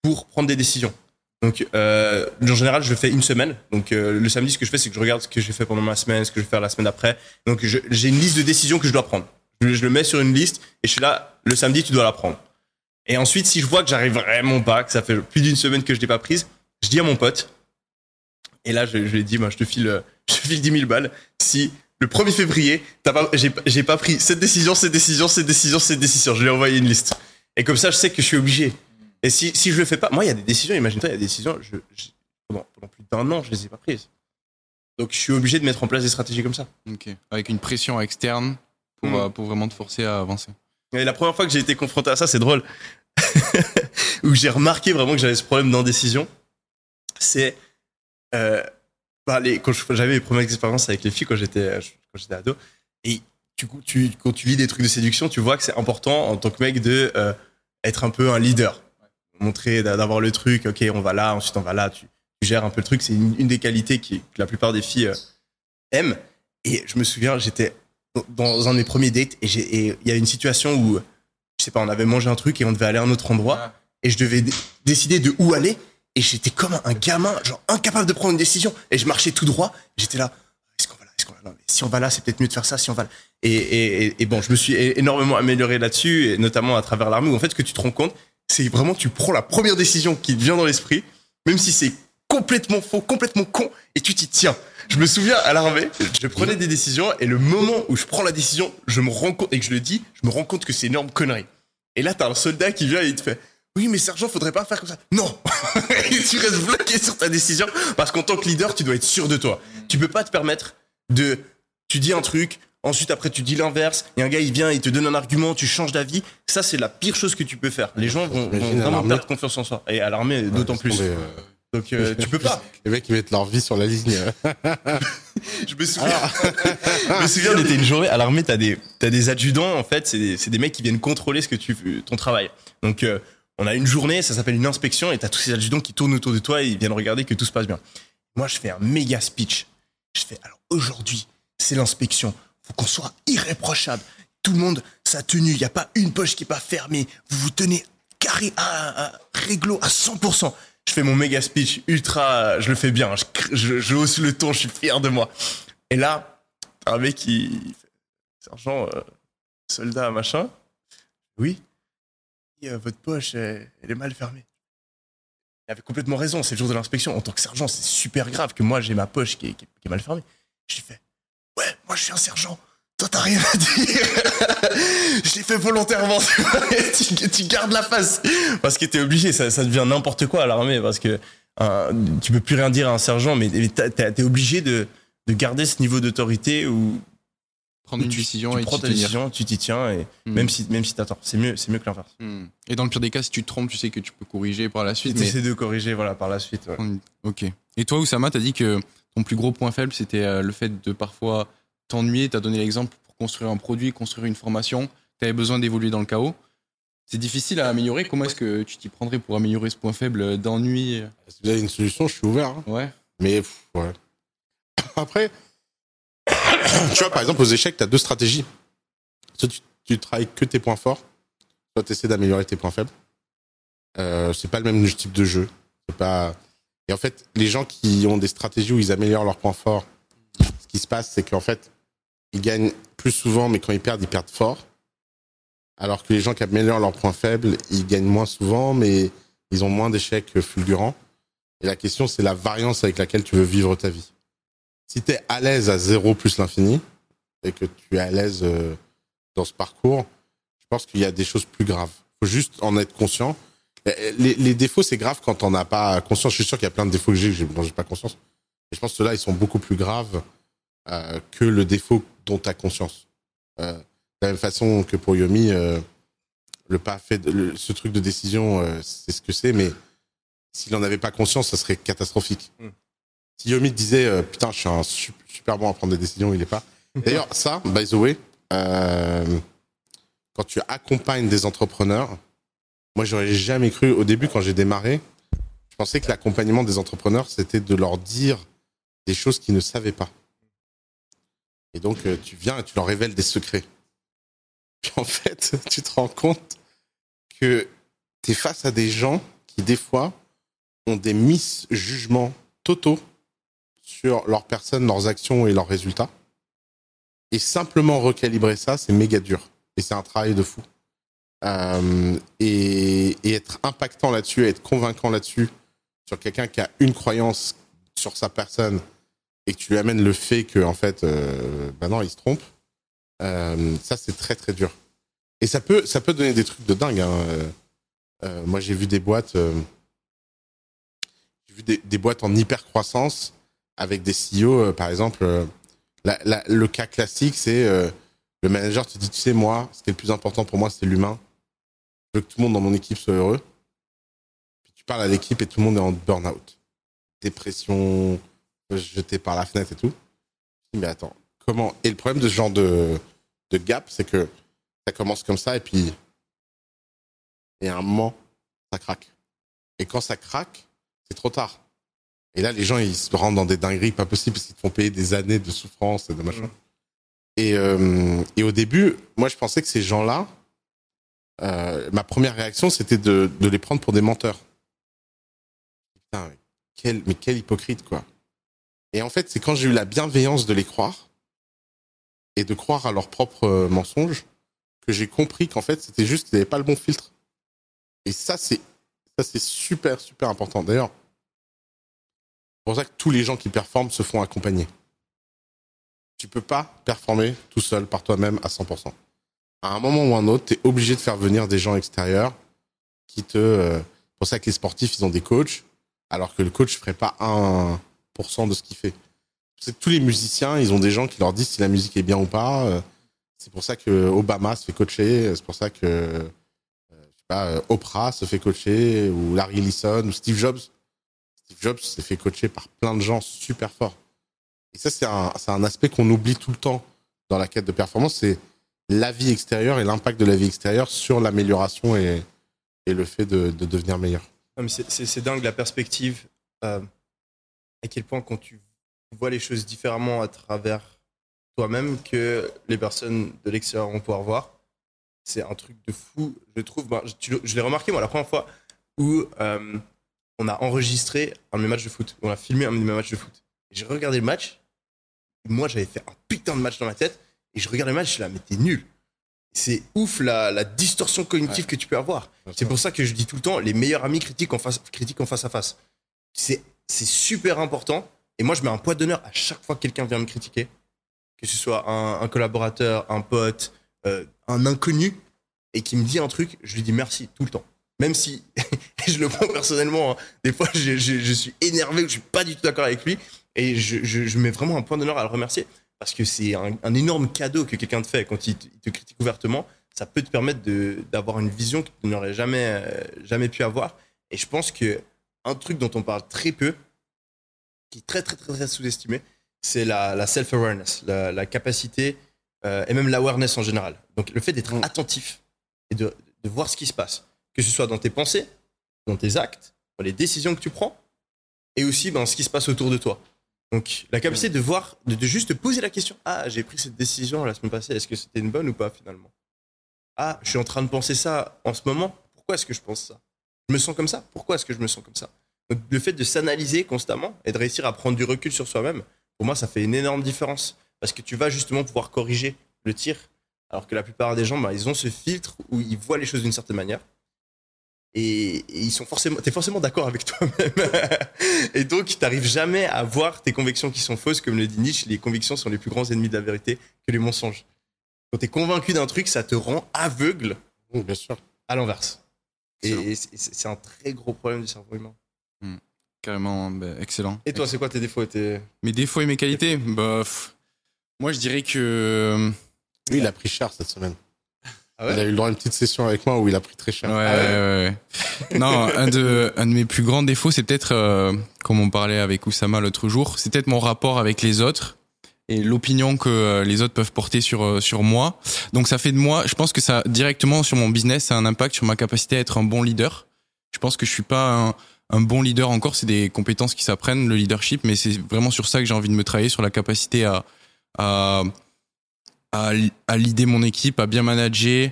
pour prendre des décisions. Donc, euh, en général, je fais une semaine. Donc, euh, le samedi, ce que je fais, c'est que je regarde ce que j'ai fait pendant ma semaine, ce que je vais faire la semaine d'après. Donc, j'ai une liste de décisions que je dois prendre. Je, le mets sur une liste et je suis là, le samedi, tu dois la prendre. Et ensuite, si je vois que j'arrive vraiment pas, que ça fait plus d'une semaine que je l'ai pas prise, je dis à mon pote, et là, je, lui ai dit, je te file, je te file 10 000 balles si le 1er février, j'ai, pas pris cette décision, cette décision, cette décision, cette décision. Je lui ai envoyé une liste. Et comme ça, je sais que je suis obligé. Et si, si je le fais pas, moi, il y a des décisions, imagine-toi, il y a des décisions, je, je- pendant, pendant plus d'un an, je les ai pas prises. Donc, je suis obligé de mettre en place des stratégies comme ça. Ok. Avec une pression externe pour, Mm. euh, pour vraiment te forcer à avancer. Et la première fois que j'ai été confronté à ça, c'est drôle. Où j'ai remarqué vraiment que j'avais ce problème d'indécision. C'est. Euh, bah, les- quand j'avais mes premières expériences avec les filles, quand j'étais. je- quand j'étais ado. Et tu, tu, quand tu lis des trucs de séduction, tu vois que c'est important en tant que mec de euh, être un peu un leader. Montrer, d'a- d'avoir le truc, ok, on va là, ensuite on va là, tu, tu gères un peu le truc. C'est une, une des qualités qui, que la plupart des filles euh, aiment. Et je me souviens, j'étais dans- un de mes premiers dates et il y a une situation où, je sais pas, on avait mangé un truc et on devait aller à un autre endroit et je devais dé- décider de où aller et j'étais comme un, gamin, genre incapable de prendre une décision et je marchais tout droit. J'étais là, est-ce qu'on va là, est-ce qu'on va là? Non, mais Si on va là, c'est peut-être mieux de faire ça. Si on va. Et, et, et- bon, je me suis énormément amélioré là-dessus, notamment à travers l'armée. Où en fait, ce que tu te rends compte, c'est vraiment tu prends la première décision qui te vient dans l'esprit, même si c'est complètement faux, complètement con, et tu t'y tiens. Je me souviens à l'armée, je prenais des décisions et le moment où je prends la décision, je me rends compte et que je le dis, je me rends compte que c'est énorme connerie. Et là, t'as un soldat qui vient et il te fait Oui, mais sergent, faudrait pas faire comme ça. Non Et tu restes bloqué sur ta décision parce qu'en tant que leader, tu dois être sûr de toi. Tu peux pas te permettre de. Tu dis un truc, ensuite après tu dis l'inverse, et un gars il vient, il te donne un argument, tu changes d'avis. Ça, c'est la pire chose que tu peux faire. Les gens vont, vraiment perdre confiance en soi. Et à l'armée, d'autant plus. euh, Donc euh, tu peux pas. Les mecs, ils mettent leur vie sur la ligne. Je me souviens. je me souviens, on était une journée à l'armée, t'as des, t'as des adjudants, en fait, c'est des, des mecs qui viennent contrôler ce que tu, ton travail. Donc, euh, on a une journée, ça s'appelle une inspection, et t'as tous ces adjudants qui tournent autour de toi et ils viennent regarder que tout se passe bien. Moi, je fais un méga speech. Je fais, alors aujourd'hui, c'est l'inspection. Faut qu'on soit irréprochable. Tout le monde, sa tenue, il n'y a pas une poche qui est pas fermée. Vous vous tenez carré à, à réglo à 100%. Je fais mon méga speech ultra, je le fais bien. Je, je, je hausse le ton, je suis fier de moi. Et là, un mec qui sergent, euh, soldat, machin. Oui. Euh, votre poche, elle, elle est mal fermée. Il avait complètement raison. C'est le jour de l'inspection. En tant que sergent, c'est super grave que moi j'ai ma poche qui est, qui est- qui est mal fermée. Je lui fais, ouais, moi je suis un sergent. Toi, t'as rien à dire. je l'ai fait volontairement. tu gardes la face. Parce que t'es obligé, ça, devient n'importe quoi à l'armée. Parce que euh, tu peux plus rien dire à un sergent, mais t'es obligé de, de garder ce niveau d'autorité où Prendre une tu, décision tu et prends ta décision, tu t'y tiens, et Hmm. même si même si t'as tort, c'est mieux, c'est mieux que l'inverse. Hmm. Et dans le pire des cas, si tu te trompes, tu sais que tu peux corriger par la Tu suite. Mais... essaies de corriger, voilà, par la suite. ouais. Ok. Et toi, Oussama, t'as dit que ton plus gros point faible, c'était euh, le fait de parfois t'ennuyer. T'as donné l'exemple pour construire un produit, construire une formation. T'avais besoin d'évoluer dans le chaos. C'est difficile à améliorer. Comment est-ce que tu t'y prendrais pour améliorer ce point faible euh, d'ennui? Si vous avez une solution, je suis ouvert. hein. Ouais. Mais pff, ouais. Après, tu vois, par exemple, aux échecs, tu as deux stratégies. Soit tu, travailles que tes points forts, soit tu essaies d'améliorer tes points faibles. Euh, c'est pas le même type de jeu. Et en fait, les gens qui ont des stratégies où ils améliorent leurs points forts, ce qui se passe, c'est qu'en fait, ils gagnent plus souvent, mais quand ils perdent, ils perdent fort. Alors que les gens qui améliorent leurs points faibles, ils gagnent moins souvent, mais ils ont moins d'échecs fulgurants. Et la question, c'est la variance avec laquelle tu veux vivre ta vie. Si tu es à l'aise à zéro plus l'infini, et que tu es à l'aise euh, dans ce parcours, je pense qu'il y a des choses plus graves. faut juste en être conscient. Les, défauts, c'est grave quand on n'a pas conscience. Je suis sûr qu'il y a plein de défauts que j'ai que dont j'ai pas conscience. Je pense que ceux-là, ils sont beaucoup plus graves euh, que le défaut dont tu as conscience. Euh, de la même façon que pour Yomi, le pas fait, ce truc de décision, c'est ce que c'est, mais s'il en avait pas conscience, ça serait catastrophique. Mm. Si Yomi disait euh, putain, je suis un su- super bon à prendre des décisions, il est pas. D'ailleurs, ça, by the way, euh, quand tu accompagnes des entrepreneurs, moi j'aurais jamais cru au début quand j'ai démarré, je pensais que l'accompagnement des entrepreneurs c'était de leur dire des choses qu'ils ne savaient pas. Et donc euh, tu viens et tu leur révèles des secrets. Puis en fait, tu te rends compte que tu es face à des gens qui des fois ont des misjugements totaux sur leur personne, leurs actions et leurs résultats. Et simplement recalibrer ça, c'est méga dur. Et c'est un travail de fou. Euh, et, être impactant là-dessus, être convaincant là-dessus, sur quelqu'un qui a une croyance sur sa personne et que tu lui amènes le fait que, en fait, euh, ben non, il se trompe, euh, ça, c'est très, très dur. Et ça peut, ça peut donner des trucs de dingue. hein. Euh, moi, j'ai vu des boîtes, j'ai vu des, des boîtes en hyper croissance avec des CEO, euh, par exemple. euh, le cas classique, c'est euh, le manager te dit, tu sais, moi, ce qui est le plus important pour moi, c'est l'humain. Je veux que tout le monde dans mon équipe soit heureux. Puis tu parles à l'équipe et tout le monde est en burn-out. Dépression, jeté par la fenêtre et tout. Mais attends, comment? Et le problème de ce genre de, de gap, c'est que ça commence comme ça et puis. Et à un moment, ça craque. Et quand ça craque, c'est trop tard. Et là, les gens, ils se rendent dans des dingueries pas possibles parce qu'ils te font payer des années de souffrance et de machin. Et, euh, et au début, moi, je pensais que ces gens-là, euh, ma première réaction, c'était de, de les prendre pour des menteurs. Putain, mais quel, mais quel hypocrite, quoi. Et en fait, c'est quand j'ai eu la bienveillance de les croire et de croire à leurs propres euh, mensonges que j'ai compris qu'en fait, c'était juste qu'ils n'avaient pas le bon filtre. Et ça, c'est ça, c'est super, super important. D'ailleurs, pour ça que tous les gens qui performent se font accompagner. Tu peux pas performer tout seul par toi-même à 100%. À un moment ou un autre, tu es obligé de faire venir des gens extérieurs qui te. euh, c'est pour ça que les sportifs, ils ont des coachs, alors que le coach ferait pas 1% de ce qu'il fait. C'est tous les musiciens, ils ont des gens qui leur disent si la musique est bien ou pas. Euh, C'est pour ça que Obama se fait coacher. C'est pour ça que euh, euh, Oprah se fait coacher ou Larry Ellison ou Steve Jobs. Jobs s'est fait coacher par plein de gens super forts. Et ça, c'est un, un aspect qu'on oublie tout le temps dans la quête de performance. C'est la vie extérieure et l'impact de la vie extérieure sur l'amélioration et, et le fait de, de devenir meilleur. C'est- dingue la perspective. euh, à quel point quand tu vois les choses différemment à travers toi-même que les personnes de l'extérieur vont pouvoir voir. C'est un truc de fou, je trouve. Ben, je l'ai remarqué, moi, la première fois où euh, on a enregistré un de mes matchs de foot, on a filmé un de mes matchs de foot. J'ai regardé le match. et moi, j'avais fait un putain de match dans ma tête. Et je regarde le match, je suis là, mais t'es nul. C'est ouf la, la distorsion cognitive que tu peux avoir. C'est pour ça que je dis tout le temps, les meilleurs amis critiquent en face, critiquent en face à face. C'est, c'est super important. Et moi, je mets un poids d'honneur à chaque fois que quelqu'un vient me critiquer. Que ce soit un, un collaborateur, un pote, euh, un inconnu, et qui me dit un truc, je lui dis merci tout le temps. Même si je le prends personnellement, hein. des fois je, je- je suis énervé, je suis pas du tout d'accord avec lui, et je, mets vraiment un point d'honneur à le remercier. Parce que c'est un, un énorme cadeau que quelqu'un te fait quand il te, il te critique ouvertement. Ça peut te permettre d'avoir une vision que tu n'aurais jamais, euh, jamais pu avoir. Et je pense que un truc dont on parle très peu, qui est très très très, très sous-estimé, c'est la, la self-awareness, la, la capacité euh, et même l'awareness en général. Donc le fait d'être attentif et de, de voir ce qui se passe, que ce soit dans tes pensées, dans tes actes, dans les décisions que tu prends, et aussi dans ce qui se passe autour de toi. Donc la capacité de voir, de, de juste te poser la question, ah j'ai pris cette décision la semaine passée, est-ce que c'était une bonne ou pas finalement? Ah je suis en train de penser ça en ce moment, pourquoi est-ce que je pense ça? Je me sens comme ça, pourquoi est-ce que je me sens comme ça? Donc le fait de s'analyser constamment et de réussir à prendre du recul sur soi-même, pour moi ça fait une énorme différence, parce que tu vas justement pouvoir corriger le tir, alors que la plupart des gens, bah, ils ont ce filtre où ils voient les choses d'une certaine manière. Et, et ils sont forcément, t'es forcément d'accord avec toi-même. et donc, tu n'arrives jamais à voir tes convictions qui sont fausses. Comme le dit Nietzsche, les convictions sont les plus grands ennemis de la vérité que les mensonges. Quand tu es convaincu d'un truc, ça te rend aveugle Oui, bien sûr. à l'inverse. Et, c'est c'est un très gros problème du cerveau humain. Carrément, bah, excellent. Et toi, c'est quoi tes défauts et tes... Mes défauts et mes qualités? Bah, pff, moi, je dirais que. euh, Lui, il a pris cher cette semaine. Ah ouais il a eu le droit à une petite session avec moi où il a pris très cher. Ouais, Ah ouais, ouais. Non, un de, un de mes plus grands défauts, c'est peut-être, euh, comme on parlait avec Oussama l'autre jour, c'est peut-être mon rapport avec les autres et l'opinion que euh, les autres peuvent porter sur, euh, sur moi. Donc ça fait de moi, je pense que ça, directement sur mon business, ça a un impact sur ma capacité à être un bon leader. Je pense que je suis pas un, un bon leader encore, c'est des compétences qui s'apprennent, le leadership, mais c'est vraiment sur ça que j'ai envie de me travailler, sur la capacité à, à, à, à leader mon équipe, à bien manager,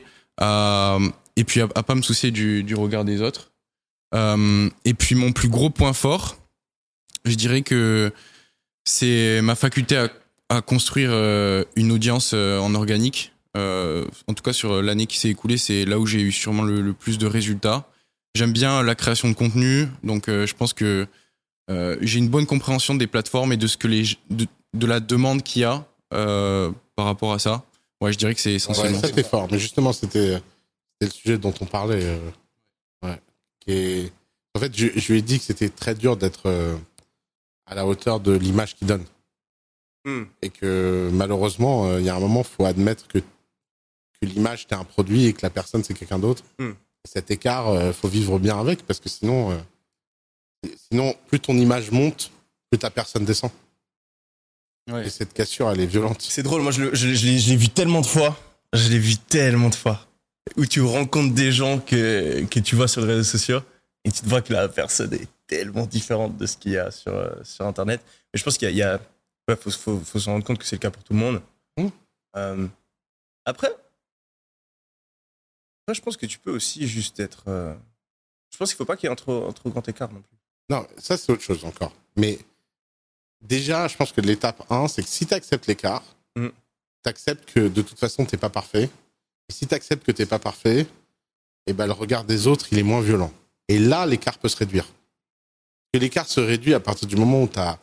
et puis à, à pas me soucier du, regard des autres. Euh, et puis mon plus gros point fort, je dirais que c'est ma faculté à, à construire euh, une audience euh, en organique. En tout cas, sur l'année qui s'est écoulée, c'est là où j'ai eu sûrement le, plus de résultats. J'aime bien la création de contenu, donc je pense que j'ai une bonne compréhension des plateformes et de ce que les de, de la demande qu'il y a par rapport à ça. Ouais, je dirais que c'est Ouais, essentiellement. ça, t'es fort. Mais justement, c'était c'était le sujet dont on parlait. euh, ouais. Qui est- En fait, je, je lui ai dit que c'était très dur d'être euh, à la hauteur de l'image qu'il donne. Hmm. Et que malheureusement, euh, il y a un moment, il faut admettre que, que l'image, c'est un produit et que la personne, c'est quelqu'un d'autre. Hmm. Cet écart, il faut vivre bien avec parce que sinon, euh, sinon, plus ton image monte, plus ta personne descend. Ouais. Et cette cassure, elle est violente. C'est drôle, moi je, le- je, je l'ai- je l'ai vu tellement de fois. Je l'ai vu tellement de fois. Où tu rencontres des gens que, que tu vois sur les réseaux sociaux et tu te vois que la personne est tellement différente de ce qu'il y a sur, euh, sur Internet. Mais je pense qu'il y a. il y a- ouais, faut, faut, faut se rendre compte que c'est le cas pour tout le monde. Mm. Euh, après, après, je pense que tu peux aussi juste être. euh, je pense qu'il faut pas qu'il y ait un trop, un trop grand écart non plus. Non, ça, c'est autre chose encore. Mais déjà, je pense que l'étape 1, c'est que si tu acceptes l'écart, Mm. tu acceptes que de toute façon, tu pas parfait. Et si tu acceptes que tu pas parfait, eh ben, le regard des autres, il est moins violent. Et là, l'écart peut se réduire. Et l'écart se réduit à partir du moment où tu as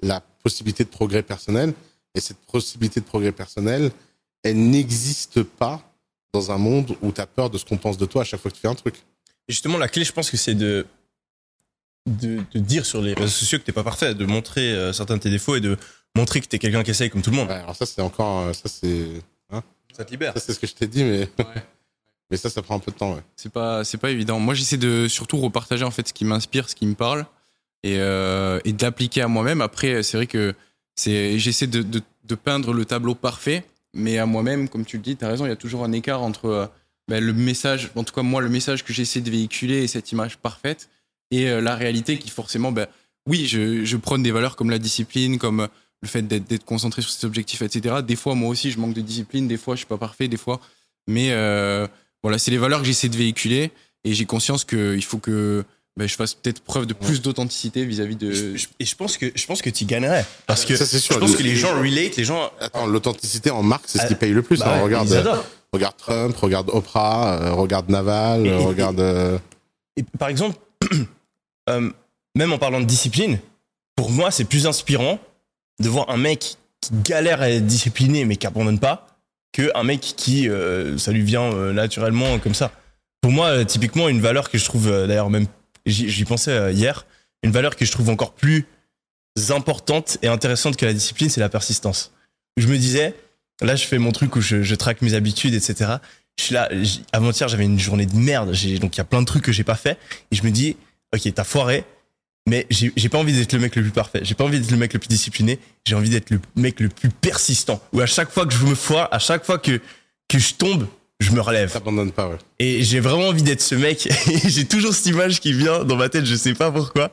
la possibilité de progrès personnel. Et cette possibilité de progrès personnel, elle n'existe pas dans un monde où tu as peur de ce qu'on pense de toi à chaque fois que tu fais un truc. Et justement, la clé, je pense que c'est de, de, de dire sur les réseaux sociaux que t'es pas parfait, de montrer euh, certains de tes défauts et de montrer que t'es quelqu'un qui essaye comme tout le monde. Ouais, alors ça, c'est encore. euh, Ça, c'est. Ça te libère. Ça, c'est ce que je t'ai dit, mais. Ouais. mais ça, ça prend un peu de temps, ouais. C'est pas, c'est pas évident. Moi, j'essaie de surtout repartager en fait ce qui m'inspire, ce qui me parle, et, euh, et de l'appliquer à moi-même. Après, c'est vrai que c'est, j'essaie de, de, de peindre le tableau parfait, mais à moi-même, comme tu le dis, t'as raison, il y a toujours un écart entre euh, ben, le message, en tout cas moi, le message que j'essaie de véhiculer et cette image parfaite, et euh, la réalité qui forcément, ben, oui, je, je prône des valeurs comme la discipline, comme euh, le fait d'être, d'être concentré sur ses objectifs, etc. Des fois, moi aussi, je manque de discipline, des fois, je suis pas parfait, des fois, mais euh, voilà, c'est les valeurs que j'essaie de véhiculer et j'ai conscience qu'il faut que ben, je fasse peut-être preuve de plus d'authenticité vis-à-vis de. Je- je- Et je pense que je pense que tu gagnerais parce que Ça, c'est sûr. je pense que les gens relate, les gens Attends, l'authenticité en marque, c'est ce qui Ah, paye le plus. bah hein. Regarde, euh, regarde Trump, regarde Oprah, euh, regarde Naval, Et- et- regarde. Et par exemple, euh, même en parlant de discipline, pour moi, c'est plus inspirant de voir un mec qui galère à être discipliné mais qui abandonne pas que un mec qui euh, ça lui vient euh, naturellement comme ça. Pour moi, typiquement, une valeur que je trouve d'ailleurs même j'y pensais hier, une valeur que je trouve encore plus importante et intéressante que la discipline, c'est la persistance. Je me disais, là, je fais mon truc où je, traque mes habitudes, etc. Je suis là, avant-hier, j'avais une journée de merde. Donc, il y a plein de trucs que j'ai pas fait. Et je me dis, ok, t'as foiré, mais j'ai pas envie d'être le mec le plus parfait. J'ai pas envie d'être le mec le plus discipliné. J'ai envie d'être le mec le plus persistant. Où à chaque fois que je me foire, à chaque fois que, que je tombe, je me relève. T'abandonnes pas, ouais. Et j'ai vraiment envie d'être ce mec. Et j'ai toujours cette image qui vient dans ma tête, je sais pas pourquoi,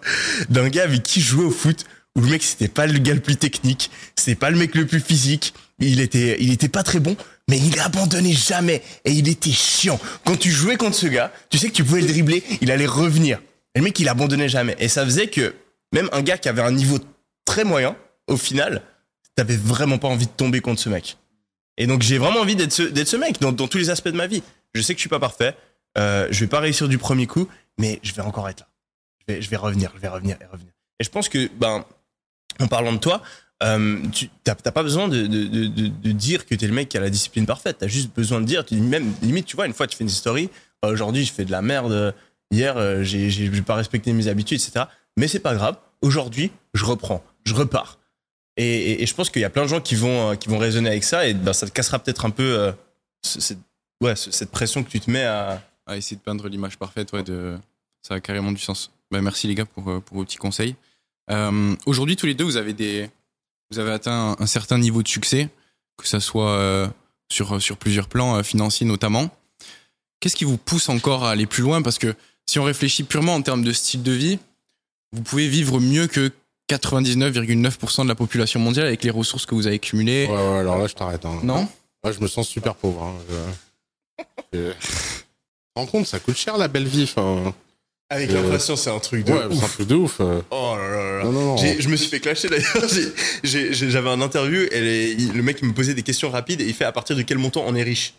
d'un gars avec qui je jouais au foot, où le mec c'était pas le gars le plus technique, c'était pas le mec le plus physique, il était, il était pas très bon, mais il abandonnait jamais. Et il était chiant. Quand tu jouais contre ce gars, tu sais que tu pouvais le dribbler, il allait revenir. Et le mec il abandonnait jamais. Et ça faisait que même un gars qui avait un niveau très moyen, au final, t'avais vraiment pas envie de tomber contre ce mec. Et donc j'ai vraiment envie d'être ce, mec dans, tous les aspects de ma vie. Je sais que je suis pas parfait, euh, je vais pas réussir du premier coup, mais je vais encore être là. Je vais, revenir, je vais revenir et revenir. Et je pense que, ben, en parlant de toi, euh, tu t'as pas besoin de, dire que t'es le mec qui a la discipline parfaite. T'as juste besoin de dire, tu même limite, tu vois, une fois tu fais une story. Aujourd'hui, je fais de la merde. Hier, euh, j'ai pas respecté mes habitudes, etc. Mais c'est pas grave. Aujourd'hui, je reprends, je repars. Et, je pense qu'il y a plein de gens qui vont euh, qui vont raisonner avec ça et ben, ça te cassera peut-être un peu euh, ce- cette, pression que tu te mets à. essayer de peindre l'image parfaite, ouais, ça a carrément du sens. Bah, merci les gars pour, pour vos petits conseils. Aujourd'hui, tous les deux, vous avez, des... vous avez atteint un, certain niveau de succès, que ça soit sur, sur plusieurs plans, financiers notamment. Qu'est-ce qui vous pousse encore à aller plus loin? Parce que si on réfléchit purement en termes de style de vie, vous pouvez vivre mieux que 99,9% de la population mondiale avec les ressources que vous avez cumulées. Ouais, ouais, alors là, je t'arrête. Hein. Non? Ouais, je me sens super pauvre. Hein. Je... je- Tu te rends compte, ça coûte cher la belle vie. Enfin, Avec Euh, l'inflation, c'est un truc ouais, c'est un truc de ouf. euh. Oh là là là. Non, non, Je me suis fait clasher d'ailleurs. J'avais un interview et les- le mec il me posait des questions rapides et il fait à partir de quel montant on est riche?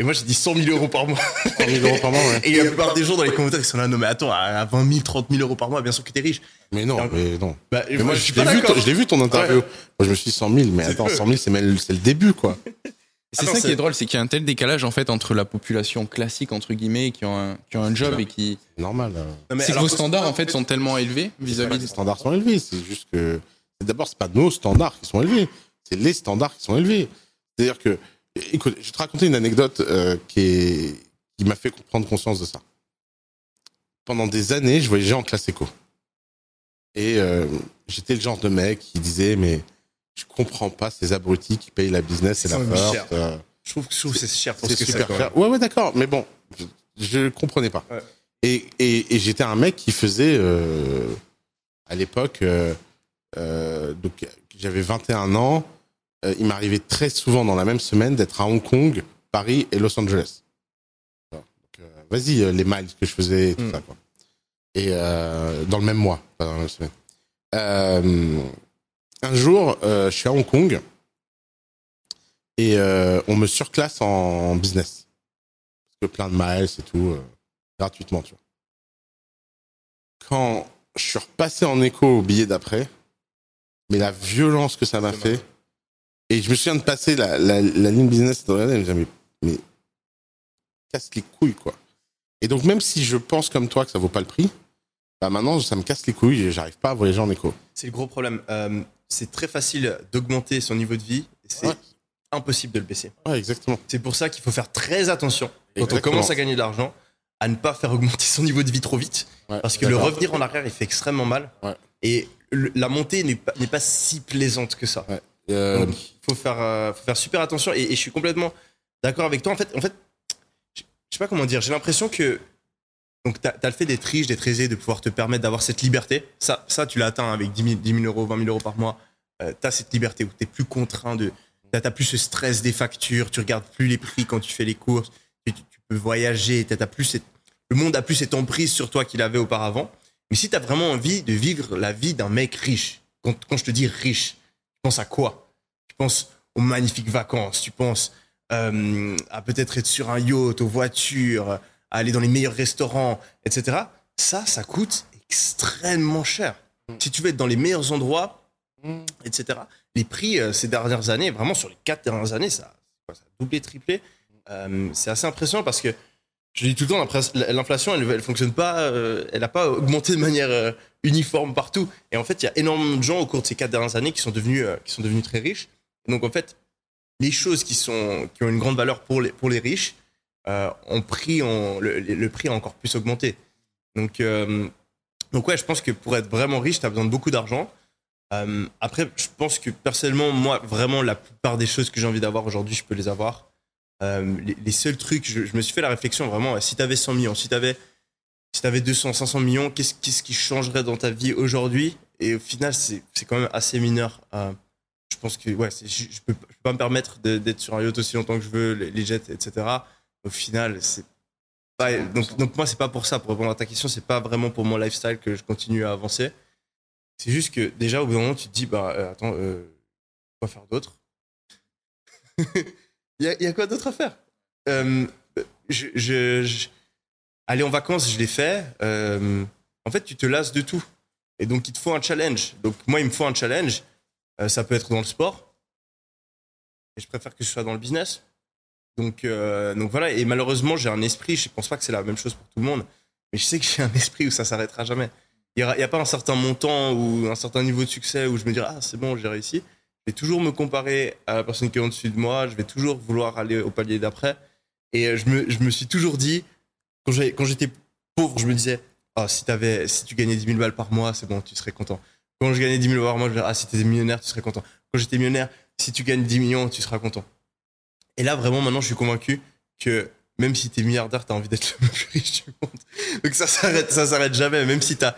Et moi j'ai dit 100 000 euros par mois. 100 000 euros par mois, ouais. Et la plupart des gens dans les commentaires ils sont là, non mais attends, à 20 000, 30 000 euros par mois, bien sûr que t'es riche. Mais non, mais non. Bah, Mais moi, je je suis l'ai pas vu, je l'ai vu ton interview. Moi, je me suis dit 100 000, mais attends, peu. 100 000, c'est le début, quoi. C'est ça qui est drôle, c'est qu'il y a un tel décalage en fait entre la population classique entre guillemets qui ont un, qui ont un job et qui. C'est normal. euh. C'est que vos standards en fait sont tellement élevés vis-à-vis Les de. standards sont élevés. C'est juste que. D'abord, c'est pas nos standards qui sont élevés. C'est les standards qui sont élevés. C'est-à-dire que. Écoute, je vais te raconter une anecdote euh, qui, est... qui m'a fait prendre conscience de ça. Pendant des années, je voyageais en classe éco. Et euh, j'étais le genre de mec qui disait Mais je comprends pas ces abrutis qui payent la business et la force. euh, Je trouve que c'est cher pour ce que super cher. Ouais, ouais, d'accord. Mais bon, je, je comprenais pas. Ouais. Et, et, et j'étais un mec qui faisait, euh, à l'époque, donc j'avais 21 ans. Euh, il m'arrivait très souvent dans la même semaine d'être à Hong Kong, Paris et Los Angeles. Donc, euh, Vas-y, euh, les miles que je faisais et tout Mm. ça, quoi. Et dans le même mois, pas dans la même semaine. Un jour, je suis à Hong Kong et on me surclasse en business. Parce que plein de miles et tout, gratuitement, tu vois. Quand je suis repassé en écho au billet d'après, mais la violence que ça m'a fait, et je me souviens de passer la, la, la ligne business et me mais, mais casse les couilles, quoi. Et donc, même si je pense comme toi que ça vaut pas le prix, bah maintenant, ça me casse les couilles et j'arrive pas à voyager en écho. C'est le gros problème. Euh, c'est très facile d'augmenter son niveau de vie. C'est Ouais. impossible de le baisser. Ouais, exactement. C'est pour ça qu'il faut faire très attention quand on commence à gagner de l'argent à ne pas faire augmenter son niveau de vie trop vite. Ouais, Parce que le revenir en arrière, il fait extrêmement mal. Et le- la montée n'est pas, n'est pas si plaisante que ça. Euh, Donc, il faut faire, euh, faut faire super attention. Et, et je suis complètement d'accord avec toi. En fait, en fait je sais pas comment dire. J'ai l'impression que. Donc, tu as, le fait d'être riche, d'être aisé, de pouvoir te permettre d'avoir cette liberté. Ça, ça tu l'as atteint avec 10 000, 10 000 euros, 20 000 euros par mois. tu as cette liberté où tu plus contraint de. Tu n'as plus ce stress des factures. Tu regardes plus les prix quand tu fais les courses. Tu, peux voyager. t'as plus cette- le monde a plus cette emprise sur toi qu'il avait auparavant. Mais si tu as vraiment envie de vivre la vie d'un mec riche, quand, quand je te dis riche, tu penses à quoi? Penses aux magnifiques vacances, tu penses euh, à peut-être être sur un yacht, aux voitures, à aller dans les meilleurs restaurants, etc. Ça, ça coûte extrêmement cher. Si tu veux être dans les meilleurs endroits, etc. Les prix euh, ces dernières années, vraiment sur les quatre dernières années, ça, a doublé, triplé. Euh, c'est assez impressionnant parce que je dis tout le temps, l'inflation, elle, elle fonctionne pas, elle n'a pas augmenté de manière uniforme partout. Et en fait, il y a énormément de gens au cours de ces quatre dernières années qui sont devenus très riches. Donc en fait, les choses qui sont, qui ont une grande valeur pour les, pour les riches, euh, ont pris, ont- le, le prix a encore plus augmenté. Donc, euh, donc ouais, je pense que pour être vraiment riche, tu as besoin de beaucoup d'argent. Euh, après, je pense que personnellement, moi, vraiment, la plupart des choses que j'ai envie d'avoir aujourd'hui, je peux les avoir. Euh, les, seuls trucs, je, me suis fait la réflexion vraiment, si tu avais 100 millions, si tu avais, si avais 200, 500 millions, qu'est-ce qu'est-ce qui changerait dans ta vie aujourd'hui? Et au final, c'est quand même assez mineur. Pense que ouais, je, je peux, pas me permettre d'être sur un yacht aussi longtemps que je veux, les, les jets, etc. Au final, c'est pas. Donc, donc moi, c'est pas pour ça. Pour répondre à ta question, c'est pas vraiment pour mon lifestyle que je continue à avancer. C'est juste que déjà, au bout d'un moment, tu te dis, bah euh, attends, euh, quoi faire d'autre? Il y, a- quoi d'autre à faire? Euh, Aller en vacances, je l'ai fait. Euh, en fait, tu te lasses de tout. Et donc, il te faut un challenge. Donc, moi, il me faut un challenge. Euh, ça peut être dans le sport. Et je préfère que ce soit dans le business. Donc, euh, donc voilà. Et malheureusement, j'ai un esprit. Je pense pas que c'est la même chose pour tout le monde. Mais je sais que j'ai un esprit où ça s'arrêtera jamais. Il n'y a, pas un certain montant ou un certain niveau de succès où je me dirais, ah, c'est bon, j'ai réussi. Je vais toujours me comparer à la personne qui est en-dessus de moi. Je vais toujours vouloir aller au palier d'après. Et euh, je me, je me suis toujours dit, quand j'étais pauvre, je me disais, ah, si, t'avais- si tu gagnais 10 000 balles par mois, c'est bon, tu serais content. Quand je gagnais 10 000 balles par mois, je disais, ah, si tu étais millionnaire, tu serais content. Quand j'étais millionnaire, si tu gagnes 10 millions, tu seras content. Et là, vraiment, maintenant, je suis convaincu que même si tu es milliardaire, tu as envie d'être le plus riche du monde. Donc ça s'arrête, ça s'arrête jamais. Même si tu as,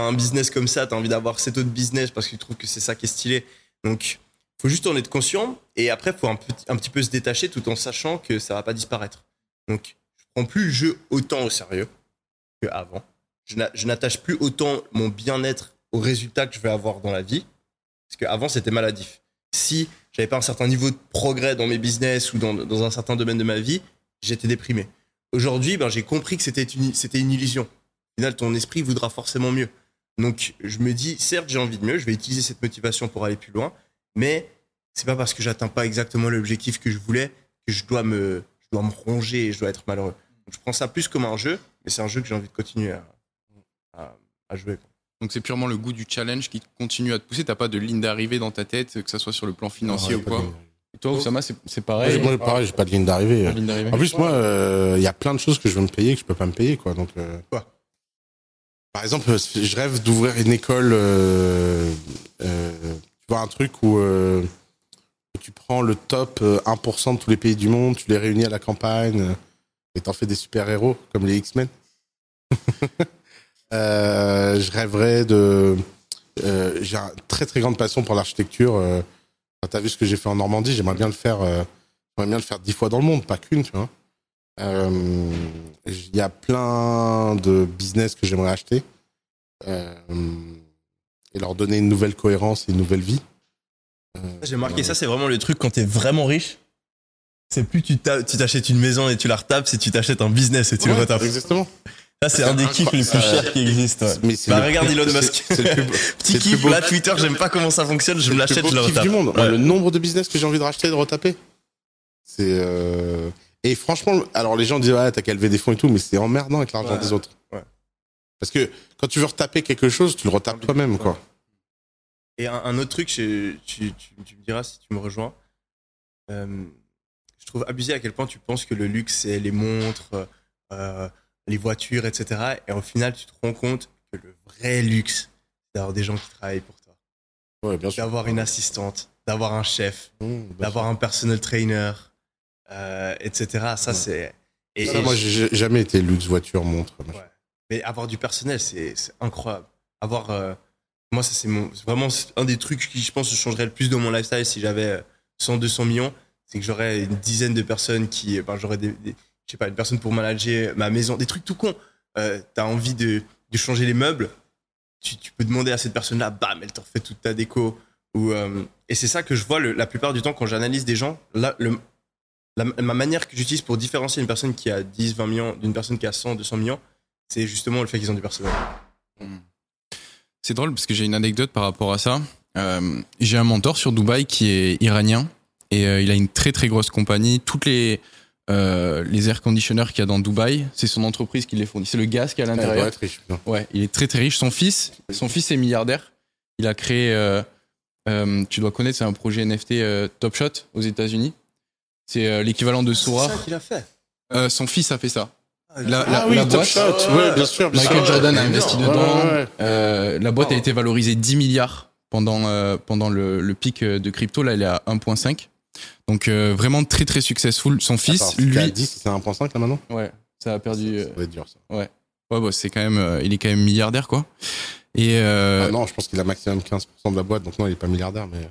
un business comme ça, tu as envie d'avoir cet autre business parce que tu trouves que c'est ça qui est stylé. Donc, faut juste en être conscient. Et après, faut un, petit- un petit peu se détacher tout en sachant que ça va pas disparaître. Donc, je prends plus le jeu autant au sérieux qu'avant. Je n'attache plus autant mon bien-être aux résultats que je vais avoir dans la vie. Parce qu'avant, c'était maladif. Si j'avais pas un certain niveau de progrès dans mes business ou dans, dans un certain domaine de ma vie, j'étais déprimé. Aujourd'hui, ben, j'ai compris que c'était une, une illusion. Au final, ton esprit voudra forcément mieux. Donc, je me dis, certes, j'ai envie de mieux, je vais utiliser cette motivation pour aller plus loin, mais c'est pas parce que j'atteins pas exactement l'objectif que je voulais que je dois me, je dois me ronger et je dois être malheureux. Je prends ça plus comme un jeu, mais c'est un jeu que j'ai envie de continuer à jouer. Donc c'est purement le goût du challenge qui continue à te pousser. T'as pas de ligne d'arrivée dans ta tête, que ça soit sur le plan financier Non, ou quoi. Et toi, Oussama, c'est pareil. moi, pareil, j'ai pas de ligne d'arrivée. En plus, moi, euh, il y a plein de choses que je veux me payer que je peux pas me payer, quoi. Donc, euh, Quoi? Par exemple, je rêve d'ouvrir une école, euh, euh, tu vois un truc où, euh, tu prends le top euh, 1% de tous les pays du monde, tu les réunis à la campagne euh, et t'en fais des super-héros comme les X-Men. Euh, je rêverais de. euh, j'ai une très très grande passion pour l'architecture. Euh, quand t'as vu ce que j'ai fait en Normandie, j'aimerais bien le faire. j'aimerais bien le faire dix fois dans le monde, pas qu'une, tu vois. Il y a plein de business que j'aimerais acheter et leur donner une nouvelle cohérence et une nouvelle vie. J'ai marqué ça, c'est vraiment le truc quand t'es vraiment riche. C'est plus tu t'a- tu t'achètes une maison et tu la retapes, c'est tu t'achètes un business et tu le Ouais, retapes. Exactement. Ça, c'est un des kiffs les plus chers qui existent. ouais. Mais c'est Bah, le- regarde Elon c'est- Musk. C'est le plus beau- c'est Petit le plus kiff, beau- là, Twitter, j'aime pas comment ça fonctionne, je me le plus l'achète, beau je le kiff retape. du monde. Ouais. Le nombre de business que j'ai envie de racheter et de retaper. C'est euh, et franchement, alors les gens disent ouais t'as qu'à lever des fonds et tout, mais c'est emmerdant avec l'argent Ouais. des autres. Ouais. Parce que quand tu veux retaper quelque chose, tu le retapes toi-même quoi. Et un, un autre truc, je- tu, tu- tu me diras si tu me rejoins. Euh, je trouve abusé à quel point tu penses que le luxe, c'est les montres, euh, les voitures, etc. Et au final, tu te rends compte que le vrai luxe, c'est d'avoir des gens qui travaillent pour toi. Ouais, bien sûr. D'avoir une assistante, d'avoir un chef, Mmh, d'avoir un personal trainer, euh, etc. Ça, c'est. Et. Ça, et moi, je- j'ai jamais été luxe voiture montre. Ouais. Mais avoir du personnel, c'est incroyable. Avoir, euh, moi, ça c'est vraiment un des trucs qui, je pense, changerait le plus dans mon lifestyle si j'avais euh, 100, 200 millions. C'est que j'aurais une dizaine de personnes qui, ben, j'aurais des, des- je sais pas, une personne pour manager ma maison, des trucs tout cons. Euh, T'as envie de, changer les meubles, tu, peux demander à cette personne-là, bam, elle te refait toute ta déco. Ou, euh, et c'est ça que je vois la plupart du temps quand j'analyse des gens. Là, la- ma manière que j'utilise pour différencier une personne qui a 10, 20 millions d'une personne qui a 100, 200 millions, c'est justement le fait qu'ils ont du personnel. C'est drôle parce que j'ai une anecdote par rapport à ça. Euh, j'ai un mentor sur Dubaï qui est iranien et euh, il a une très très grosse compagnie. Toutes les euh, les air conditionners qu'il y a dans Dubaï, c'est son entreprise qui les fournit. C'est le gaz qui est à Ouais, il l'intérieur. Ouais, il est très très riche. Son fils, son fils est milliardaire. Il a créé, euh, euh, tu dois connaître, c'est un projet NFT euh, Top Shot aux États-Unis. C'est euh, l'équivalent de Sora. C'est ça qu'il a fait. Euh, son fils a fait ça. Ah, La- Ah la- oui, la Top boîte. Shot. Ouais, bien sûr, bien Michael sûr. Jordan a investi dedans. ouais, ouais. Euh, la boîte a été valorisée 10 milliards pendant, euh, pendant le, le pic de crypto. Là, elle est à 1,5. Donc, euh, vraiment très, très successful. Son fils, Attends, à lui. 10, c'est 1.5 là maintenant? Ouais, ça a perdu. euh, Ça va être dur ça. ouais, bah, c'est quand même. euh, il est quand même milliardaire, quoi. Et euh, Ah non, je pense qu'il a maximum 15% de la boîte, donc non, il est pas milliardaire, mais.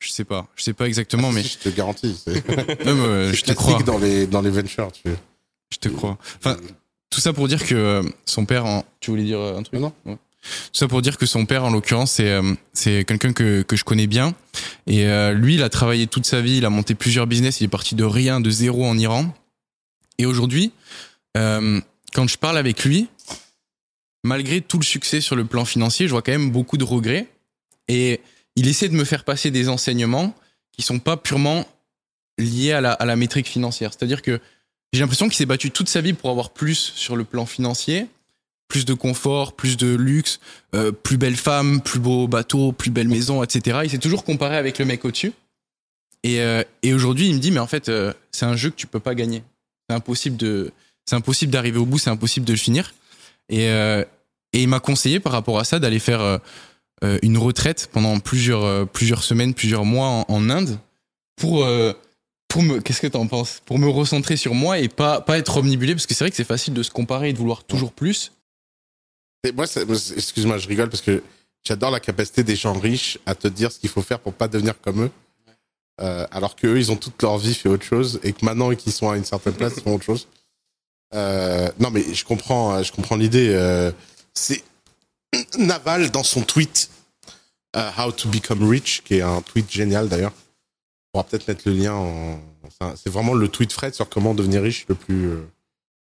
je sais pas. Je sais pas exactement, Ah, mais. si, je te garantis. C'est Non, mais, euh, c'est je te crois. dans les, dans les ventures. Tu... Je te crois. Enfin, tout ça pour dire que euh, son père. En... Tu voulais dire euh, un truc? Non. Ouais. Tout ça pour dire que son père, en l'occurrence, c'est euh, c'est quelqu'un que, que je connais bien. Et euh, lui, il a travaillé toute sa vie, il a monté plusieurs business, il est parti de rien, de zéro en Iran. Et aujourd'hui, euh, quand je parle avec lui, malgré tout le succès sur le plan financier, je vois quand même beaucoup de regrets. Et il essaie de me faire passer des enseignements qui sont pas purement liés à la, à la métrique financière. C'est-à-dire que j'ai l'impression qu'il s'est battu toute sa vie pour avoir plus sur le plan financier, plus de confort, plus de luxe, euh, plus belle femme, plus beau bateau, plus belle maison, etc. Il s'est toujours comparé avec le mec au-dessus. Et, euh, et aujourd'hui, il me dit, mais en fait, euh, c'est un jeu que tu peux pas gagner. C'est impossible de, c'est impossible d'arriver au bout, c'est impossible de le finir. Et, et il m'a conseillé par rapport à ça d'aller faire une retraite pendant plusieurs, plusieurs semaines, plusieurs mois en, Inde pour, pour me, qu'est-ce que t'en penses? Pour me recentrer sur moi et pas, pas être omnibulé, parce que c'est vrai que c'est facile de se comparer et de vouloir toujours plus. Moi, excuse-moi, je rigole parce que j'adore la capacité des gens riches à te dire ce qu'il faut faire pour pas devenir comme eux. Euh, alors qu'eux, ils ont toute leur vie fait autre chose et que maintenant qu'ils sont à une certaine place, ils font autre chose. Euh, non, mais je comprends, euh, je comprends l'idée. euh, c'est Naval dans son tweet How to Become Rich, qui est un tweet génial d'ailleurs. On pourra peut-être mettre le lien. C'est vraiment le tweet Fred sur comment devenir riche le plus.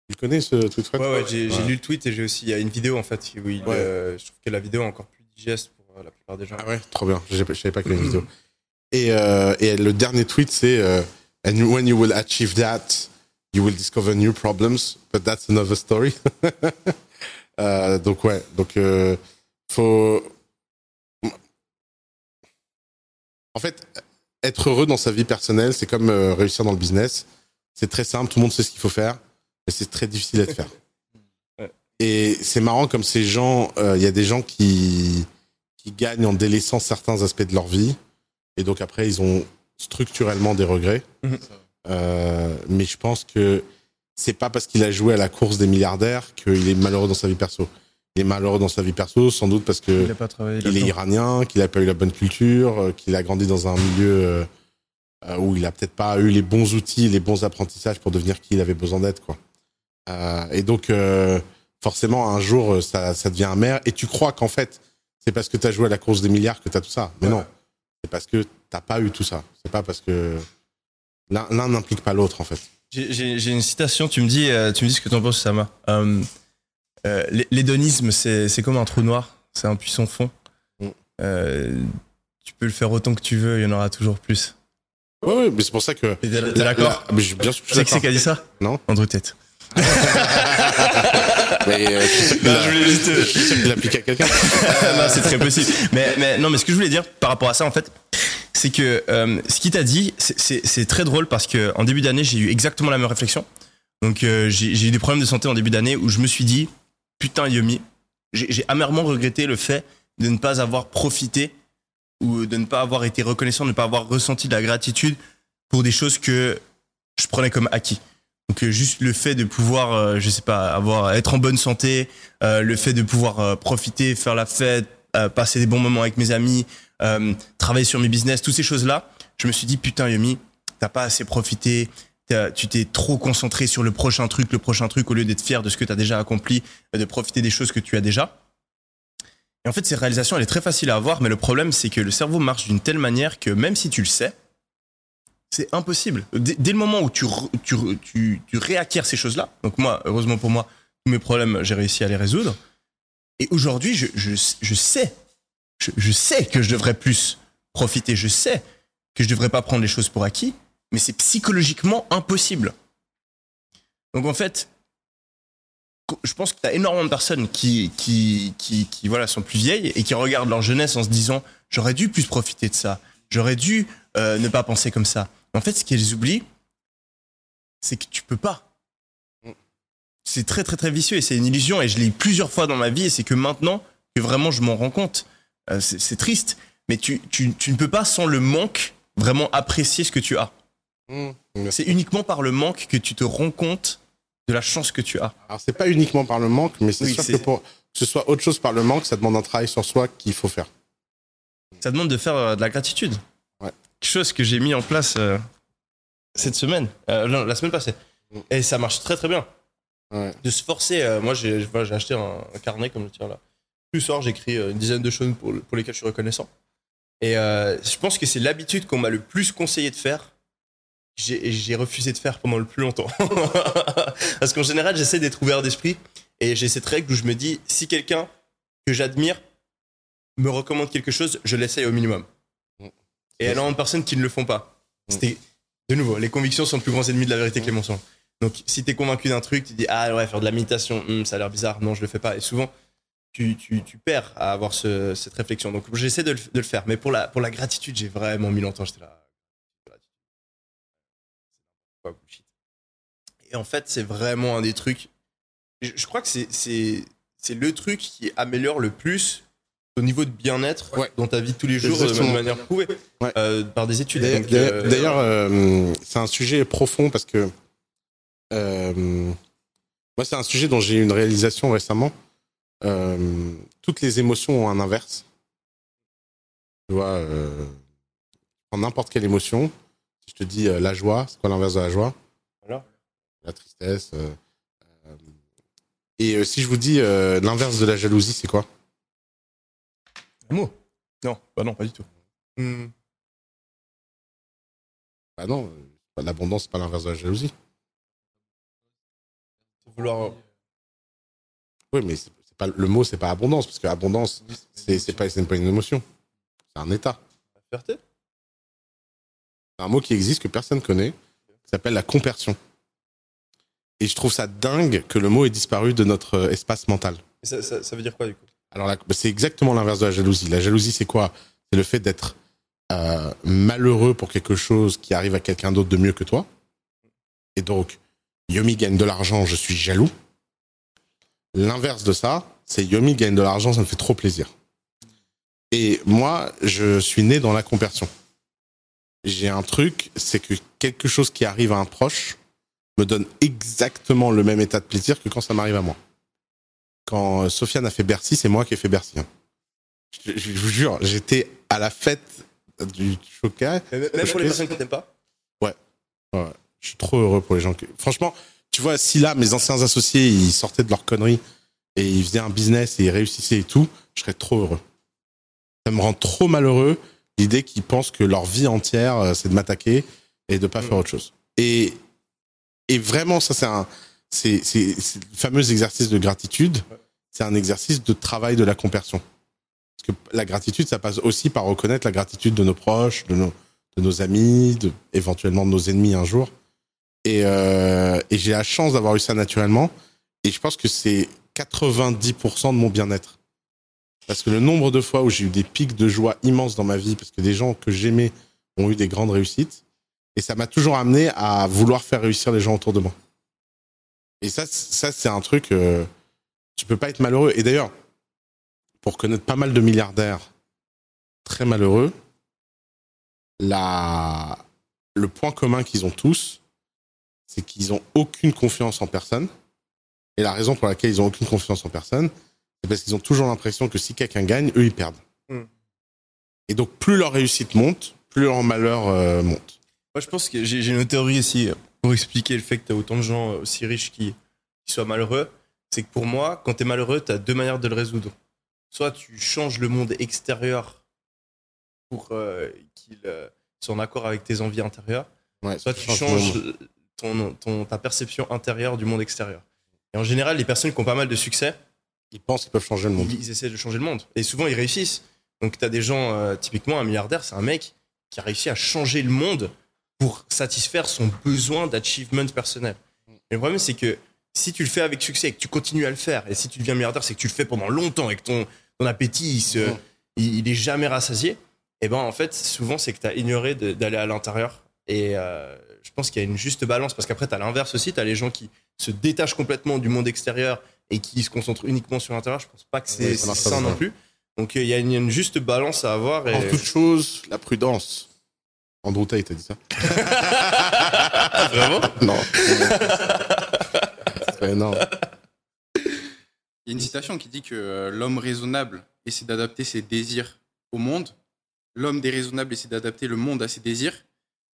Tu connais ce tweet Ouais, ouais, j'ai Ouais. lu le tweet et j'ai aussi, il y a une vidéo en fait où il, Ouais. euh, je trouve que la vidéo est encore plus digeste pour euh, la plupart des gens. Ah ouais, trop bien. Je je savais pas qu'il y avait une vidéo. Et, euh, et le dernier tweet, c'est euh, And when you will achieve that, you will discover new problems, but that's another story. Euh, donc ouais, donc euh, faut. En fait, être heureux dans sa vie personnelle, c'est comme euh, réussir dans le business. C'est très simple, tout le monde sait ce qu'il faut faire, mais c'est très difficile à te faire. Ouais. Et c'est marrant comme ces gens, euh, il y a des gens qui qui gagnent en délaissant certains aspects de leur vie. Et donc après, ils ont structurellement des regrets. Mhm. Euh, mais je pense que c'est pas parce qu'il a joué à la course des milliardaires qu'il est malheureux dans sa vie perso. Il est malheureux dans sa vie perso, sans doute parce que Il pas est iranien, qu'il a pas eu la bonne culture, euh, qu'il a grandi dans un milieu où il a peut-être pas eu les bons outils, les bons apprentissages pour devenir qui il avait besoin d'être, quoi. Euh, et donc, euh, forcément, un jour, euh, ça, ça devient amer. Et tu crois qu'en fait, c'est parce que tu as joué à la course des milliards que tu as tout ça. Mais Ouais. non, c'est parce que t'as pas eu tout ça. C'est pas parce que l'un n'implique pas l'autre, en fait. J'ai- une citation, tu me dis, tu me dis ce que t'en penses, Sama. Euh, euh, l'hé- L'hédonisme, c'est comme un trou noir, c'est un puissant fond. Mm. Euh, tu peux le faire autant que tu veux, il y en aura toujours plus. Oui, oui, mais c'est pour ça que. T'es d'accord Bien sûr je suis c'est qui a dit ça? Non. Andrew Tate. Mais, euh, je Non, voulais juste- je suis sûr qu'il l'a appliqué à quelqu'un. non, c'est très possible. Mais, mais non, mais ce que je voulais dire par rapport à ça, en fait, c'est que euh, ce qu'il t'a dit, c'est- très drôle parce que en début d'année, j'ai eu exactement la même réflexion. Donc, euh, j'ai eu des problèmes de santé en début d'année où je me suis dit, putain, Yomi, j'ai amèrement regretté le fait de ne pas avoir profité ou de ne pas avoir été reconnaissant, de ne pas avoir ressenti de la gratitude pour des choses que je prenais comme acquis. Donc juste le fait de pouvoir, euh, je sais pas, avoir être en bonne santé, euh, le fait de pouvoir euh, profiter, faire la fête, passer des bons moments avec mes amis, travailler sur mes business, toutes ces choses-là, je me suis dit putain Yomi, t'as pas assez profité, tu t'es trop concentré sur le prochain truc, le prochain truc au lieu d'être fier de ce que t'as déjà accompli, de profiter des choses que tu as déjà. Et en fait, ces réalisations, elle est très facile à avoir, mais le problème, c'est que le cerveau marche d'une telle manière que même si tu le sais, c'est impossible. Dès, le moment où tu, tu, tu, tu réacquiers ces choses-là, donc moi, heureusement pour moi, tous mes problèmes, j'ai réussi à les résoudre. Et aujourd'hui, je, je, je sais, je, sais que je devrais plus profiter, je sais que je devrais pas prendre les choses pour acquis, mais c'est psychologiquement impossible. Donc en fait, je pense que tu as énormément de personnes qui, qui, qui, qui voilà, sont plus vieilles et qui regardent leur jeunesse en se disant j'aurais dû plus profiter de ça, j'aurais dû euh, ne pas penser comme ça. En fait, ce qu'elles oublient, c'est que tu peux pas. C'est très très très vicieux et c'est une illusion et je l'ai eu plusieurs fois dans ma vie et c'est que maintenant que vraiment je m'en rends compte. Euh, c'est triste, mais tu, tu, tu ne peux pas sans le manque vraiment apprécier ce que tu as. Mmh. C'est uniquement par le manque que tu te rends compte de la chance que tu as. Alors, c'est pas uniquement par le manque, mais c'est Oui, sûr que pour que ce soit autre chose par le manque, ça demande un travail sur soi qu'il faut faire. Ça demande de faire euh, de la gratitude. Chose que j'ai mis en place euh, cette semaine, euh, non, la semaine passée. Et ça marche très très bien. Ouais. De se forcer. euh, moi, j'ai voilà, j'ai acheté un, un carnet comme le tien là. Plus soir, j'écris euh, une dizaine de choses pour, pour lesquelles je suis reconnaissant. Et euh, je pense que c'est l'habitude qu'on m'a le plus conseillé de faire. J'ai et j'ai refusé de faire pendant le plus longtemps. Parce qu'en général, j'essaie d'être ouvert d'esprit et j'ai cette règle où je me dis si quelqu'un que j'admire me recommande quelque chose, je l'essaye au minimum. Et énormément de personnes qui ne le font pas. C'était, de nouveau, les convictions sont le plus grand ennemi de la vérité que les mensonges. Donc, si t'es convaincu d'un truc, tu dis, ah ouais, faire de la méditation, hum, ça a l'air bizarre, non, je le fais pas. Et souvent, tu, tu, tu perds à avoir ce- cette réflexion. Donc, j'essaie de le, de le faire. Mais pour la, pour la gratitude, j'ai vraiment mis longtemps, j'étais là. Et en fait, c'est vraiment un des trucs. Je, je crois que c'est le truc qui améliore le plus au niveau de bien-être Ouais. dans ta vie de tous les jours euh, de manière prouvée Ouais. euh, par des études. D'ailleurs, euh, d'ailleurs, c'est un sujet profond parce que euh, moi, c'est un sujet dont j'ai eu une réalisation récemment. Toutes les émotions ont un inverse. Tu vois, en n'importe quelle émotion, si je te dis la joie, c'est quoi l'inverse de la joie? Alors La tristesse. et si je vous dis l'inverse de la jalousie, c'est quoi? L'amour Non, bah non, pas du tout. Hmm. Bah non, euh, l'abondance, c'est pas l'inverse de la jalousie. Vouloir. Oui, mais c'est pas, le mot, c'est pas abondance, parce que abondance, c'est c'est pas, c'est pas une émotion. C'est un état. La fierté C'est un mot qui existe, que personne connaît, qui s'appelle la compersion. Et je trouve ça dingue que le mot ait disparu de notre euh, espace mental. Et ça, ça, ça veut dire quoi du coup? Alors, bah, c'est exactement l'inverse de la jalousie. La jalousie, c'est quoi? C'est le fait d'être euh, malheureux pour quelque chose qui arrive à quelqu'un d'autre de mieux que toi. Et donc, Yomi gagne de l'argent, je suis jaloux. L'inverse de ça, c'est Yomi gagne de l'argent, ça me fait trop plaisir. Et moi, je suis né dans la compersion. j'ai un truc, c'est que quelque chose qui arrive à un proche me donne exactement le même état de plaisir que quand ça m'arrive à moi. Quand euh, Sofiane a fait Bercy, c'est moi qui ai fait Bercy. hein. Je, je vous jure, j'étais à la fête du Choca. Même pour les personnes qui t'aiment pas. Je suis trop heureux pour les gens qui. Franchement, tu vois, si là, mes anciens associés, ils sortaient de leur connerie et ils faisaient un business et ils réussissaient et tout, je serais trop heureux. Ça me rend trop malheureux l'idée qu'ils pensent que leur vie entière, euh, c'est de m'attaquer et de pas faire autre chose. Et, et vraiment, ça, c'est un, c'est, le fameux exercice de gratitude. C'est un exercice de travail de la conversion. Parce que la gratitude, ça passe aussi par reconnaître la gratitude de nos proches, de nos, amis, éventuellement de nos ennemis un jour. Et, euh, et j'ai la chance d'avoir eu ça naturellement. Et je pense que c'est 90% de mon bien-être. Parce que le nombre de fois où j'ai eu des pics de joie immenses dans ma vie, parce que des gens que j'aimais ont eu des grandes réussites, et ça m'a toujours amené à vouloir faire réussir les gens autour de moi. Et ça, ça c'est un truc, euh, tu peux pas être malheureux. Et d'ailleurs, pour connaître pas mal de milliardaires très malheureux, la, le point commun qu'ils ont tous, c'est qu'ils ont aucune confiance en personne. Et la raison pour laquelle ils ont aucune confiance en personne, c'est parce qu'ils ont toujours l'impression que si quelqu'un gagne, eux, ils perdent. Hmm. Et donc, plus leur réussite monte, plus leur malheur euh, monte. Moi, je pense que j'ai une théorie aussi euh, pour expliquer le fait que tu as autant de gens euh, aussi riches qui, qui soient malheureux. C'est que pour moi, quand tu es malheureux, tu as deux manières de le résoudre. Soit tu changes le monde extérieur pour euh, qu'il euh, soit en accord avec tes envies intérieures, Ouais, soit tu change changes ton, ton- ta perception intérieure du monde extérieur. Et en général, les personnes qui ont pas mal de succès, Ils pensent qu'ils peuvent changer le monde. ils, ils essaient de changer le monde. Et souvent, ils réussissent. Donc, tu as des gens, euh, typiquement, un milliardaire, c'est un mec qui a réussi à changer le monde pour satisfaire son besoin d'achievement personnel. Et le problème, c'est que si tu le fais avec succès et que tu continues à le faire, et si tu deviens milliardaire, c'est que tu le fais pendant longtemps et que ton, ton appétit, il, se, Mhm. il, il est jamais rassasié, et ben en fait, souvent, c'est que tu as ignoré d'aller à l'intérieur. Et euh, je pense qu'il y a une juste balance, parce qu'après, tu as l'inverse aussi, tu as les gens qui se détachent complètement du monde extérieur et qui se concentrent uniquement sur l'intérieur. Je pense pas que c'est Oui, ça non plus. Donc euh, il y, a une- juste balance à avoir. Et... En toute chose, la prudence. Andrew Tate a dit ça. Vraiment? Non. C'est énorme. Il y a une citation qui dit que euh, l'homme raisonnable essaie d'adapter ses désirs au monde, l'homme déraisonnable essaie d'adapter le monde à ses désirs,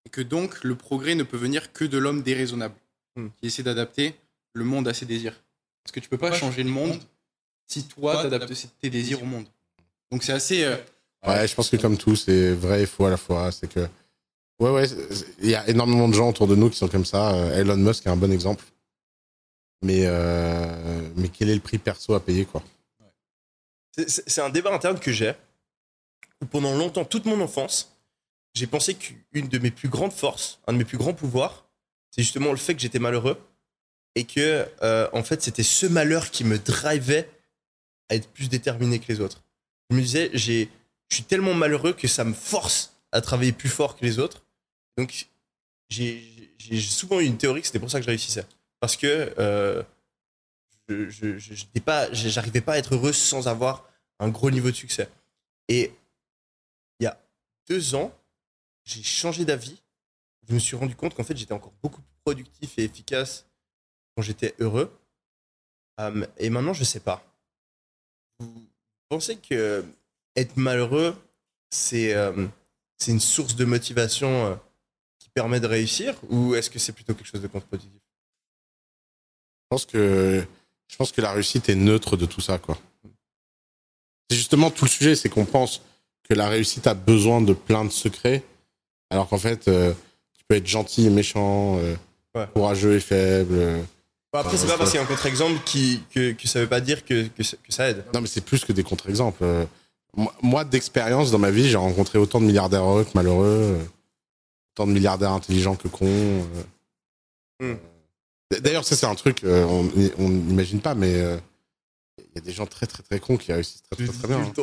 et que donc le progrès ne peut venir que de l'homme déraisonnable, Hmm. qui essaie d'adapter le monde à ses désirs. Parce que tu peux pas changer le monde si toi t'adaptes tes désirs au monde. Donc c'est assez. euh, Ouais, je pense que comme tout, c'est vrai et faux à la fois. C'est que, ouais, ouais, il y a énormément de gens autour de nous qui sont comme ça. Euh, Elon Musk est un bon exemple. Mais, euh, mais quel est le prix perso à payer, quoi? C'est- un débat interne que j'ai. Pendant longtemps, toute mon enfance, j'ai pensé qu'une de mes plus grandes forces, un de mes plus grands pouvoirs, c'est justement le fait que j'étais malheureux et que, euh, en fait, c'était ce malheur qui me drivait à être plus déterminé que les autres. Je me disais, je suis tellement malheureux que ça me force à travailler plus fort que les autres. Donc, j'ai souvent eu une théorie que c'était pour ça que je réussissais. Parce que euh, je, j'étais pas, à être heureux sans avoir un gros niveau de succès. Et il y a deux ans, j'ai changé d'avis. Je me suis rendu compte qu'en fait, j'étais encore beaucoup plus productif et efficace quand j'étais heureux. Euh, et maintenant, je sais pas. Vous pensez que être malheureux, c'est euh, une source de motivation euh, permet de réussir ou est-ce que c'est plutôt quelque chose de contre-productif? Je pense que, je pense que la réussite est neutre de tout ça, quoi. C'est justement tout le sujet, c'est qu'on pense que la réussite a besoin de plein de secrets, alors qu'en fait, euh, tu peux être gentil et méchant, euh, Ouais. courageux et faible. euh. Après, c'est pas parce qu'il y a un contre-exemple qui, que, que ça veut pas dire que, que, ça- que ça aide. Non, mais c'est plus que des contre-exemples. Moi- Moi, d'expérience dans ma vie, j'ai rencontré autant de milliardaires heureux que malheureux, euh, autant de milliardaires intelligents que cons. euh. Hmm. D- D'ailleurs, ça, c'est un truc, euh, on n'imagine pas, mais euh, il y a des gens très, très, très cons qui réussissent très, très, très bien. hein.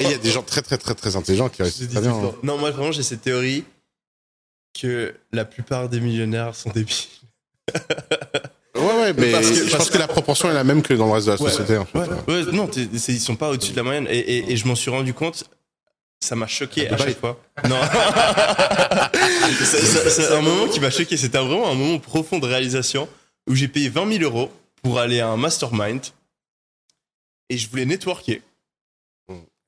Et il y a des gens très, très, très, très intelligents qui réussissent très bien. hein. Non, moi vraiment, j'ai cette théorie que la plupart des millionnaires sont débiles. Ouais, ouais, mais Parce que- je parce pense que la proportion est la même que dans le reste de la Ouais. société. en fait. Ouais, non, ils sont pas au-dessus de la moyenne. Et, et- et je m'en suis rendu compte ça m'a choqué à chaque fois. Non. C'est un moment qui m'a choqué. C'était vraiment un moment profond de réalisation où j'ai payé 20 000 euros pour aller à un mastermind et je voulais networker.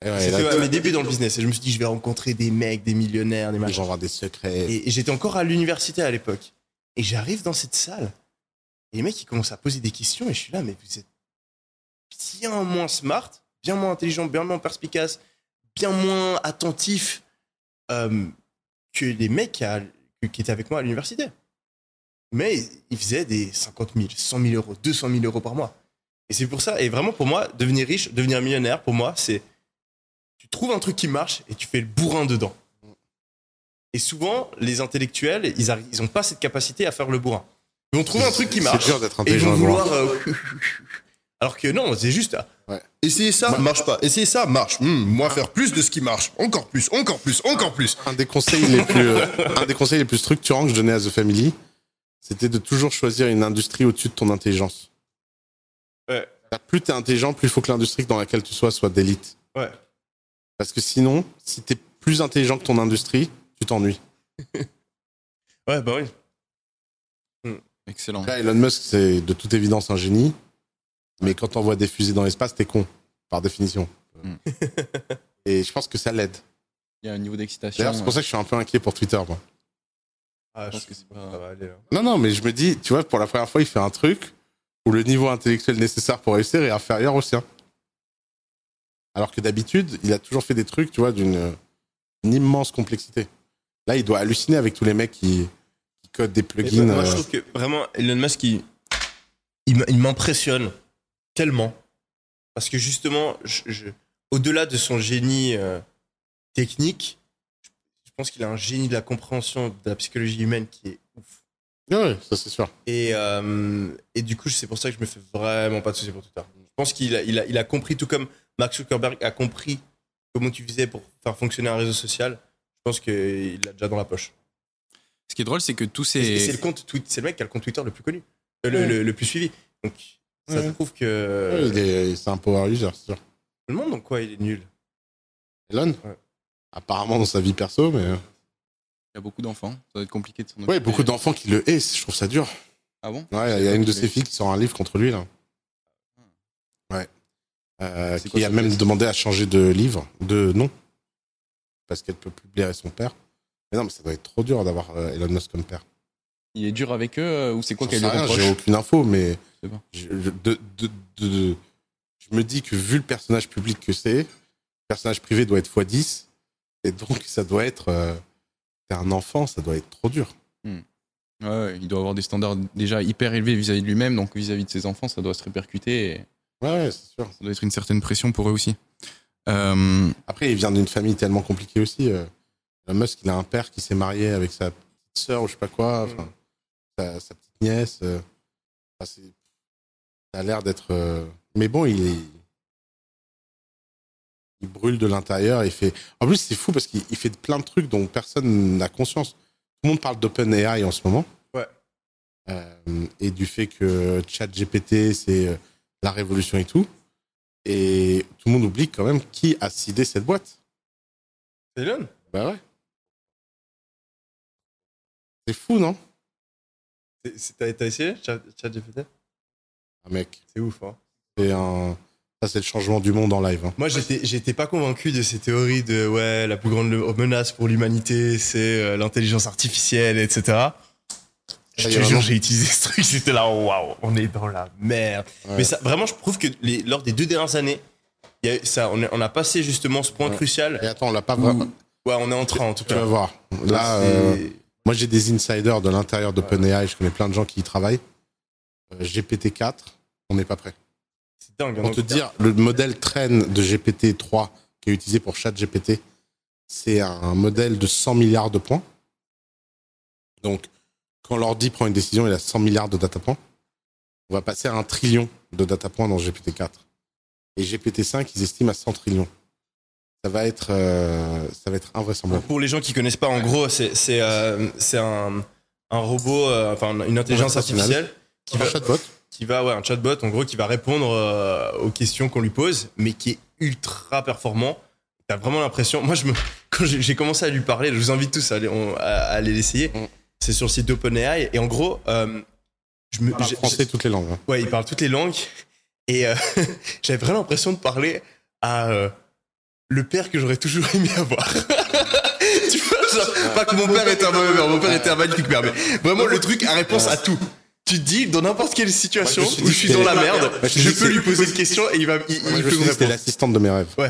Et ouais, C'était mes débuts dans le business et je me suis dit je vais rencontrer des mecs, des millionnaires, des machins. gens avoir des secrets. Et, et j'étais encore à l'université à l'époque. Et j'arrive dans cette salle. Et les mecs, ils commencent à poser des questions. Et je suis là, mais vous êtes bien moins smart, bien moins intelligent, bien moins perspicace, bien moins attentif euh, que les mecs qui, a- qui étaient avec moi à l'université. Mais ils faisaient des 50 000, 100 000 euros, 200 000 euros par mois. Et c'est pour ça, et vraiment pour moi, devenir riche, devenir millionnaire, pour moi, c'est tu trouves un truc qui marche et tu fais le bourrin dedans. Et souvent, les intellectuels, ils n'ont ils pas cette capacité à faire le bourrin. Ils vont trouver un truc qui marche. C'est dur d'être Et ils intelligent. vont vouloir. euh, Alors que non, c'est juste. Essayez ça, marche pas. Essayez ça, marche. Hmm, moi, faire plus de ce qui marche. Encore plus, encore plus, encore plus. Un des conseils les plus, euh, un des conseils les plus structurants que je donnais à The Family, c'était de toujours choisir une industrie au-dessus de ton intelligence. Ouais. Plus t'es intelligent, plus il faut que l'industrie dans laquelle tu sois soit d'élite. Ouais. Parce que sinon, si t'es plus intelligent que ton industrie, tu t'ennuies. Ouais, bah oui. Excellent. Là, Elon Musk, c'est de toute évidence un génie. Mais quand on voit des fusées dans l'espace, t'es con, par définition. Mm. Et je pense que ça l'aide. Il y a un niveau d'excitation. D'ailleurs, c'est pour ça que je suis un peu inquiet pour Twitter, moi. Ah, pense que c'est pas- ça va aller. là. Non, non, mais je me dis, tu vois, pour la première fois, il fait un truc où le niveau intellectuel nécessaire pour réussir est inférieur au sien. Alors que d'habitude, il a toujours fait des trucs, tu vois, d'une une immense complexité. Là, il doit halluciner avec tous les mecs qui, qui codent des plugins. moi, je euh, trouve que vraiment, Elon Musk, il m'impressionne tellement. Parce que justement, je- je- au-delà de son génie euh, technique, je, je pense qu'il a un génie de la compréhension de la psychologie humaine qui est ouf. Ouais, ça c'est sûr. Et, euh, et du coup, c'est pour ça que je me fais vraiment pas de soucis pour Twitter. Je pense qu'il a, il a, il a compris, tout comme Mark Zuckerberg a compris comment tu faisais pour faire fonctionner un réseau social. Je pense qu'il l'a déjà dans la poche. Ce qui est drôle, c'est que tous ces. c'est le compte c'est le mec qui a le compte Twitter le plus connu, Euh, le, Ouais. le- le plus suivi. Donc ça Ouais. prouve que Ouais, il est, c'est un power user, c'est sûr. tout le monde donc quoi, il est nul? Elon? Ouais. Apparemment dans sa vie perso, mais. euh, Il y a beaucoup d'enfants. Ça va être compliqué de s'en Ouais, occuper. beaucoup d'enfants qui le haissent, je trouve ça dur. Ah bon? Ouais, il y a une de ses filles qui sort un livre contre lui, là. Ouais. Euh, quoi qui a même demandé à changer de livre, de nom. Parce qu'elle peut plus blairer son père. Mais non, mais ça doit être trop dur d'avoir euh, Elon Musk comme père. Il est dur avec eux euh, ou c'est quoi qu'elle lui reproche J'ai aucune info, mais Je de- de- je me dis que vu le personnage public que c'est, le personnage privé doit être x10. Et donc, ça doit être. euh, c'est un enfant, ça doit être trop dur. Ouais, ouais, il doit avoir des standards déjà hyper élevés vis-à-vis de lui-même, donc vis-à-vis de ses enfants, ça doit se répercuter et Ouais, c'est sûr. ça doit être une certaine pression pour eux aussi. Euh, Après, il vient d'une famille tellement compliquée aussi. Euh, Elon Musk, il a un père qui s'est marié avec sa petite sœur ou je sais pas quoi, enfin, sa, sa petite nièce. euh, enfin, ça a l'air d'être. euh, Mais bon, il est. Il brûle de l'intérieur. Il fait. En plus, c'est fou parce qu'il il fait plein de trucs dont personne n'a conscience. Tout le monde parle d'OpenAI en ce moment. Ouais. Euh, et du fait que ChatGPT, c'est la révolution et tout. Et tout le monde oublie quand même qui a sidé cette boîte. C'est Elon? Bah ouais. C'est fou, non? T'as essayé Chat- ChatGPT? Ah, Mec, C'est ouf. Hein. c'est un... ça c'est le changement du monde en live. hein. Moi, j'étais, j'étais pas convaincu de ces théories de ouais, la plus grande menace pour l'humanité, c'est euh, l'intelligence artificielle, etc. Je y te jure, j'ai utilisé ce truc, j'étais là, waouh, on est dans la merde. Ouais. Mais ça, vraiment, je prouve que les- lors des deux dernières années, y a, ça, on, a, on a passé justement ce point Ouais. crucial. Et attends, on l'a pas où- vraiment. ouais, on est en train en tout Tu vas cas. voir. Là, euh, moi j'ai des insiders de l'intérieur d'OpenAI, je connais plein de gens qui y travaillent. Euh, GPT-4, on n'est pas prêt. c'est dingue. hein, Pour donc- te dire, le modèle train de GPT-3 qui est utilisé pour ChatGPT, c'est un modèle de 100 milliards de points. Donc, quand l'ordi prend une décision, il a 100 milliards de data points. On va passer à un trillion de data points dans GPT-4. Et GPT-5, ils estiment à 100 trillions. Ça va être, euh, ça va être invraisemblable. Pour les gens qui connaissent pas, en gros, c'est, c'est, euh, un, un robot, euh, enfin une intelligence artificielle qui Un va, chatbot, qui va, ouais, un chatbot en gros, qui va répondre euh, aux questions qu'on lui pose, mais qui est ultra performant. T'as vraiment l'impression. Moi, je me, quand j'ai commencé à lui parler, je vous invite tous à aller, on- à- à aller l'essayer. Mm. C'est sur le site d'OpenAI. Et en gros, je me, Parle français toutes les langues. hein. Ouais, il parle toutes les langues. Et j'avais vraiment l'impression de parler à le père que j'aurais toujours aimé avoir. tu vois, genre, pas que mon père était un mauvais père, mon père était un magnifique père, mais vraiment le truc à réponse à tout. Tu te dis, dans n'importe quelle situation où je suis dans la merde, je peux lui poser une question et il va, il, il peut me répondre. l'assistante de mes rêves. Ouais.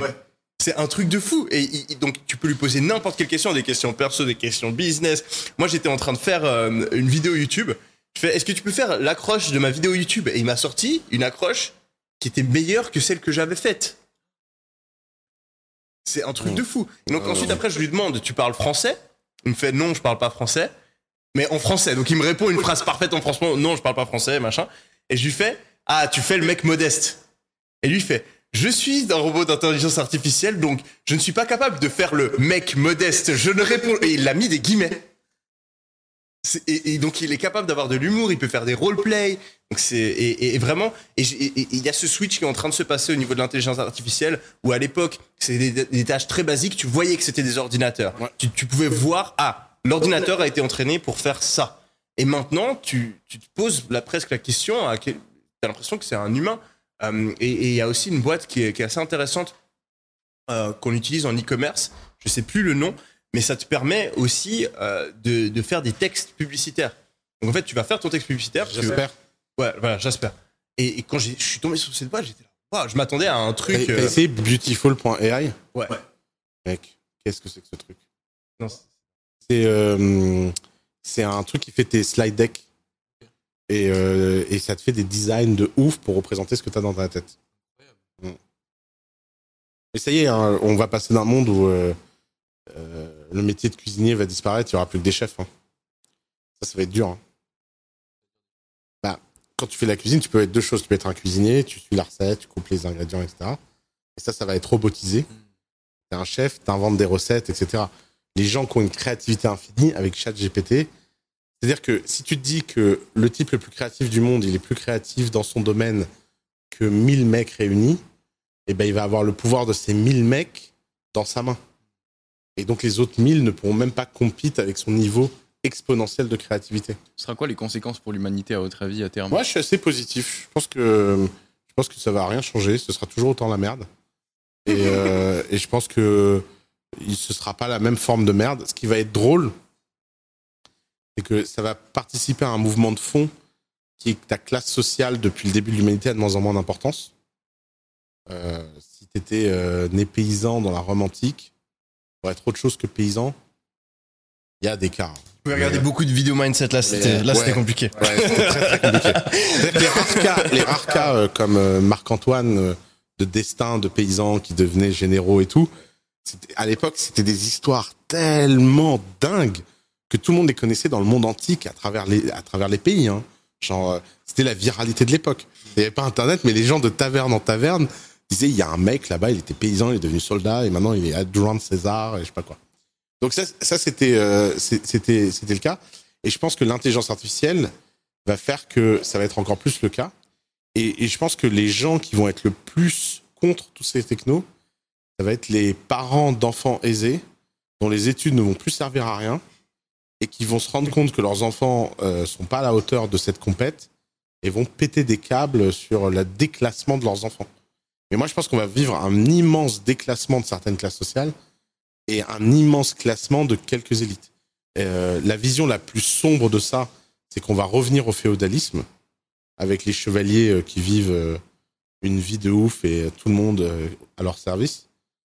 C'est un truc de fou. Et il- donc, tu peux lui poser n'importe quelle question, des questions perso, des questions business. Moi, j'étais en train de faire euh, une vidéo YouTube. Je fais, est-ce que tu peux faire l'accroche de ma vidéo YouTube? Et il m'a sorti une accroche qui était meilleure que celle que j'avais faite. C'est un truc Mm. de fou. Et donc, Euh, ensuite, après, je lui demande, tu parles français? Il me fait, non, je parle pas français. Mais en français. Donc, il me répond une phrase parfaite en français. Non, je parle pas français, machin. Et je lui fais, ah, tu fais le mec modeste. Et lui fait, je suis un robot d'intelligence artificielle, donc je ne suis pas capable de faire le mec modeste. Je ne réponds. Et il a mis des guillemets. C'est- Et, et donc il est capable d'avoir de l'humour, il peut faire des roleplay. Donc c'est et, vraiment et il y a ce switch qui est en train de se passer au niveau de l'intelligence artificielle où à l'époque c'était des, des tâches très basiques, tu voyais que c'était des ordinateurs. Ouais. Tu, tu pouvais voir ah l'ordinateur a été entraîné pour faire ça. Et maintenant tu, tu te poses la, presque la question à quel- t'as l'impression que c'est un humain. Euh, et et il y a aussi une boîte qui est, qui est assez intéressante euh, qu'on utilise en e-commerce. Je sais plus le nom, mais ça te permet aussi euh, de, de faire des textes publicitaires. Donc en fait, tu vas faire ton texte publicitaire. tu- J'espère. Ouais, voilà, j'espère. Et, et quand j'ai- je suis tombé sur cette boîte, j'étais là. Waouh, je m'attendais à un truc. t'as euh, essayé beautiful.ai Ouais. Mec, qu'est-ce que c'est que ce truc? Non, c'est- C'est euh, un truc qui fait tes slide decks. Et, euh, et ça te fait des designs de ouf pour représenter ce que tu as dans ta tête. Mm. Et ça y est, hein, on va passer d'un monde où euh, euh, le métier de cuisinier va disparaître, il n'y aura plus que des chefs. hein. Ça, ça va être dur. hein. Bah, quand tu fais la cuisine, tu peux être deux choses. Tu peux être un cuisinier, tu suis la recette, tu coupes les ingrédients, etc. Et ça, ça va être robotisé. T'es un chef, t'inventes des recettes, etc les gens qui ont une créativité infinie avec ChatGPT. C'est-à-dire que si tu te dis que le type le plus créatif du monde, il est plus créatif dans son domaine que 1000 mecs réunis, eh ben, il va avoir le pouvoir de ces 1000 mecs dans sa main. Et donc les autres 1000 ne pourront même pas compiter avec son niveau exponentiel de créativité. Ce sera quoi les conséquences pour l'humanité à votre avis à terme? Moi, je suis assez positif. Je pense que je pense que ça va rien changer. Ce sera toujours autant la merde. Et, euh, et je pense que il ce sera pas la même forme de merde. Ce qui va être drôle, c'est que ça va participer à un mouvement de fond qui est que ta classe sociale depuis le début de l'humanité a de moins en moins d'importance. Euh, si tu étais né paysan dans la Rome antique, pour être autre chose que paysan, il y a des cas. Vous pouvez regarder beaucoup de vidéos mindset là, c'était ouais. compliqué. Ouais, c'était très très compliqué. Les rares cas, les rares cas euh, comme euh, Marc-Antoine euh, de destin de paysans qui devenaient généraux et tout, à l'époque, c'était des histoires tellement dingues que tout le monde les connaissait dans le monde antique à travers les, à travers les pays. Hein. Genre, c'était la viralité de l'époque. Il n'y avait pas Internet, mais les gens de taverne en taverne disaient il y a un mec là-bas, il était paysan, il est devenu soldat et maintenant il est adjoint de César et je sais pas quoi. Donc ça, euh, c'était, c'était le cas. Et je pense que l'intelligence artificielle va faire que ça va être encore plus le cas. Et, et je pense que les gens qui vont être le plus contre tous ces technos, ça va être les parents d'enfants aisés dont les études ne vont plus servir à rien et qui vont se rendre compte que leurs enfants euh, sont pas à la hauteur de cette compète et vont péter des câbles sur le déclassement de leurs enfants. Mais moi, je pense qu'on va vivre un immense déclassement de certaines classes sociales et un immense classement de quelques élites. Euh, la vision la plus sombre de ça, c'est qu'on va revenir au féodalisme avec les chevaliers euh, qui vivent euh, une vie de ouf et tout le monde à leur service.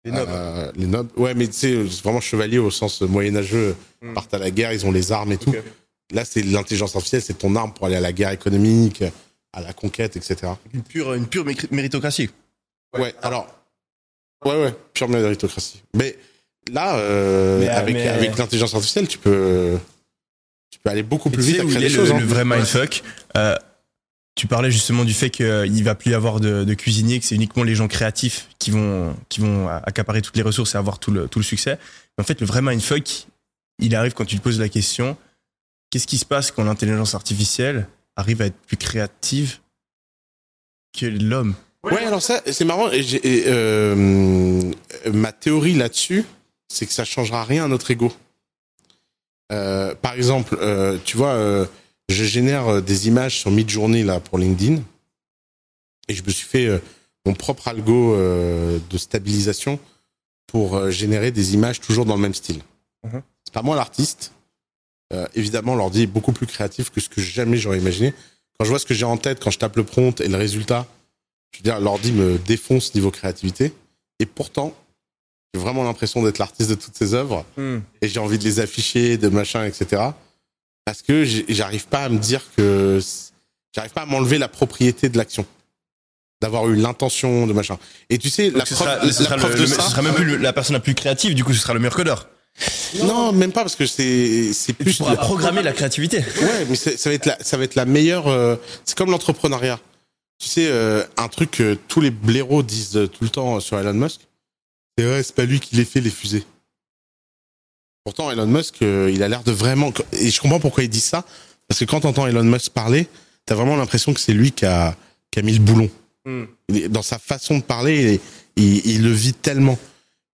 Les nobles. Euh, les nobles. Ouais, mais c'est vraiment chevalier au sens moyenâgeux. Mm. Partent à la guerre, ils ont les armes et tout. Là, c'est l'intelligence artificielle, c'est ton arme pour aller à la guerre économique, à la conquête, etc. Une pure, une pure méritocratie. Ouais, alors. Ouais, ouais, pure méritocratie. Mais là, euh, Mais, euh, avec, mais- avec l'intelligence artificielle, tu peux, tu peux aller beaucoup plus vite à créer le, hein. le vrai mindfuck? Euh, Tu parlais justement du fait qu'il va plus y avoir de, de cuisiniers, que c'est uniquement les gens créatifs qui vont, qui vont accaparer toutes les ressources et avoir tout le, tout le succès. Mais en fait, le vrai mindfuck, il arrive quand tu te poses la question qu'est-ce qui se passe quand l'intelligence artificielle arrive à être plus créative que l'homme? Ouais, alors ça, c'est marrant. Et et, euh, ma théorie là-dessus, c'est que ça changera rien à notre ego. Euh, par exemple, euh, tu vois, je génère des images sur Midjourney là pour LinkedIn et je me suis fait mon propre algo de stabilisation pour générer des images toujours dans le même style. Mhm. C'est pas moi l'artiste. Évidemment, l'ordi est beaucoup plus créatif que ce que jamais j'aurais imaginé. Quand je vois ce que j'ai en tête, quand je tape le prompt et le résultat, je veux dire, l'ordi me défonce niveau créativité. Et pourtant, j'ai vraiment l'impression d'être l'artiste de toutes ces œuvres Hmm. et j'ai envie de les afficher, de machin, etc. Parce que j'arrive pas à me dire que j'arrive pas à m'enlever la propriété de l'action, d'avoir eu l'intention de machin. Et tu sais, la Donc preuve, sera, ce la sera preuve le- de le- ça. ce sera même plus le- la personne la plus créative, du coup, ce sera le meilleur codeur. Non, même pas parce que c'est c'est Tu plus. pourras programmer la créativité. Ouais, mais ça va être la, ça va être la meilleure. euh, c'est comme l'entrepreneuriat. Tu sais, euh, un truc que tous les blaireaux disent euh, tout le temps sur Elon Musk, c'est ouais, c'est pas lui qui les fait les fusées. Pourtant, Elon Musk, euh, il a l'air de vraiment. Et je comprends pourquoi il dit ça, parce que quand t'entends Elon Musk parler, t'as vraiment l'impression que c'est lui qui a, qui a mis le boulon. Hmm. Dans sa façon de parler, il, il- il le vit tellement.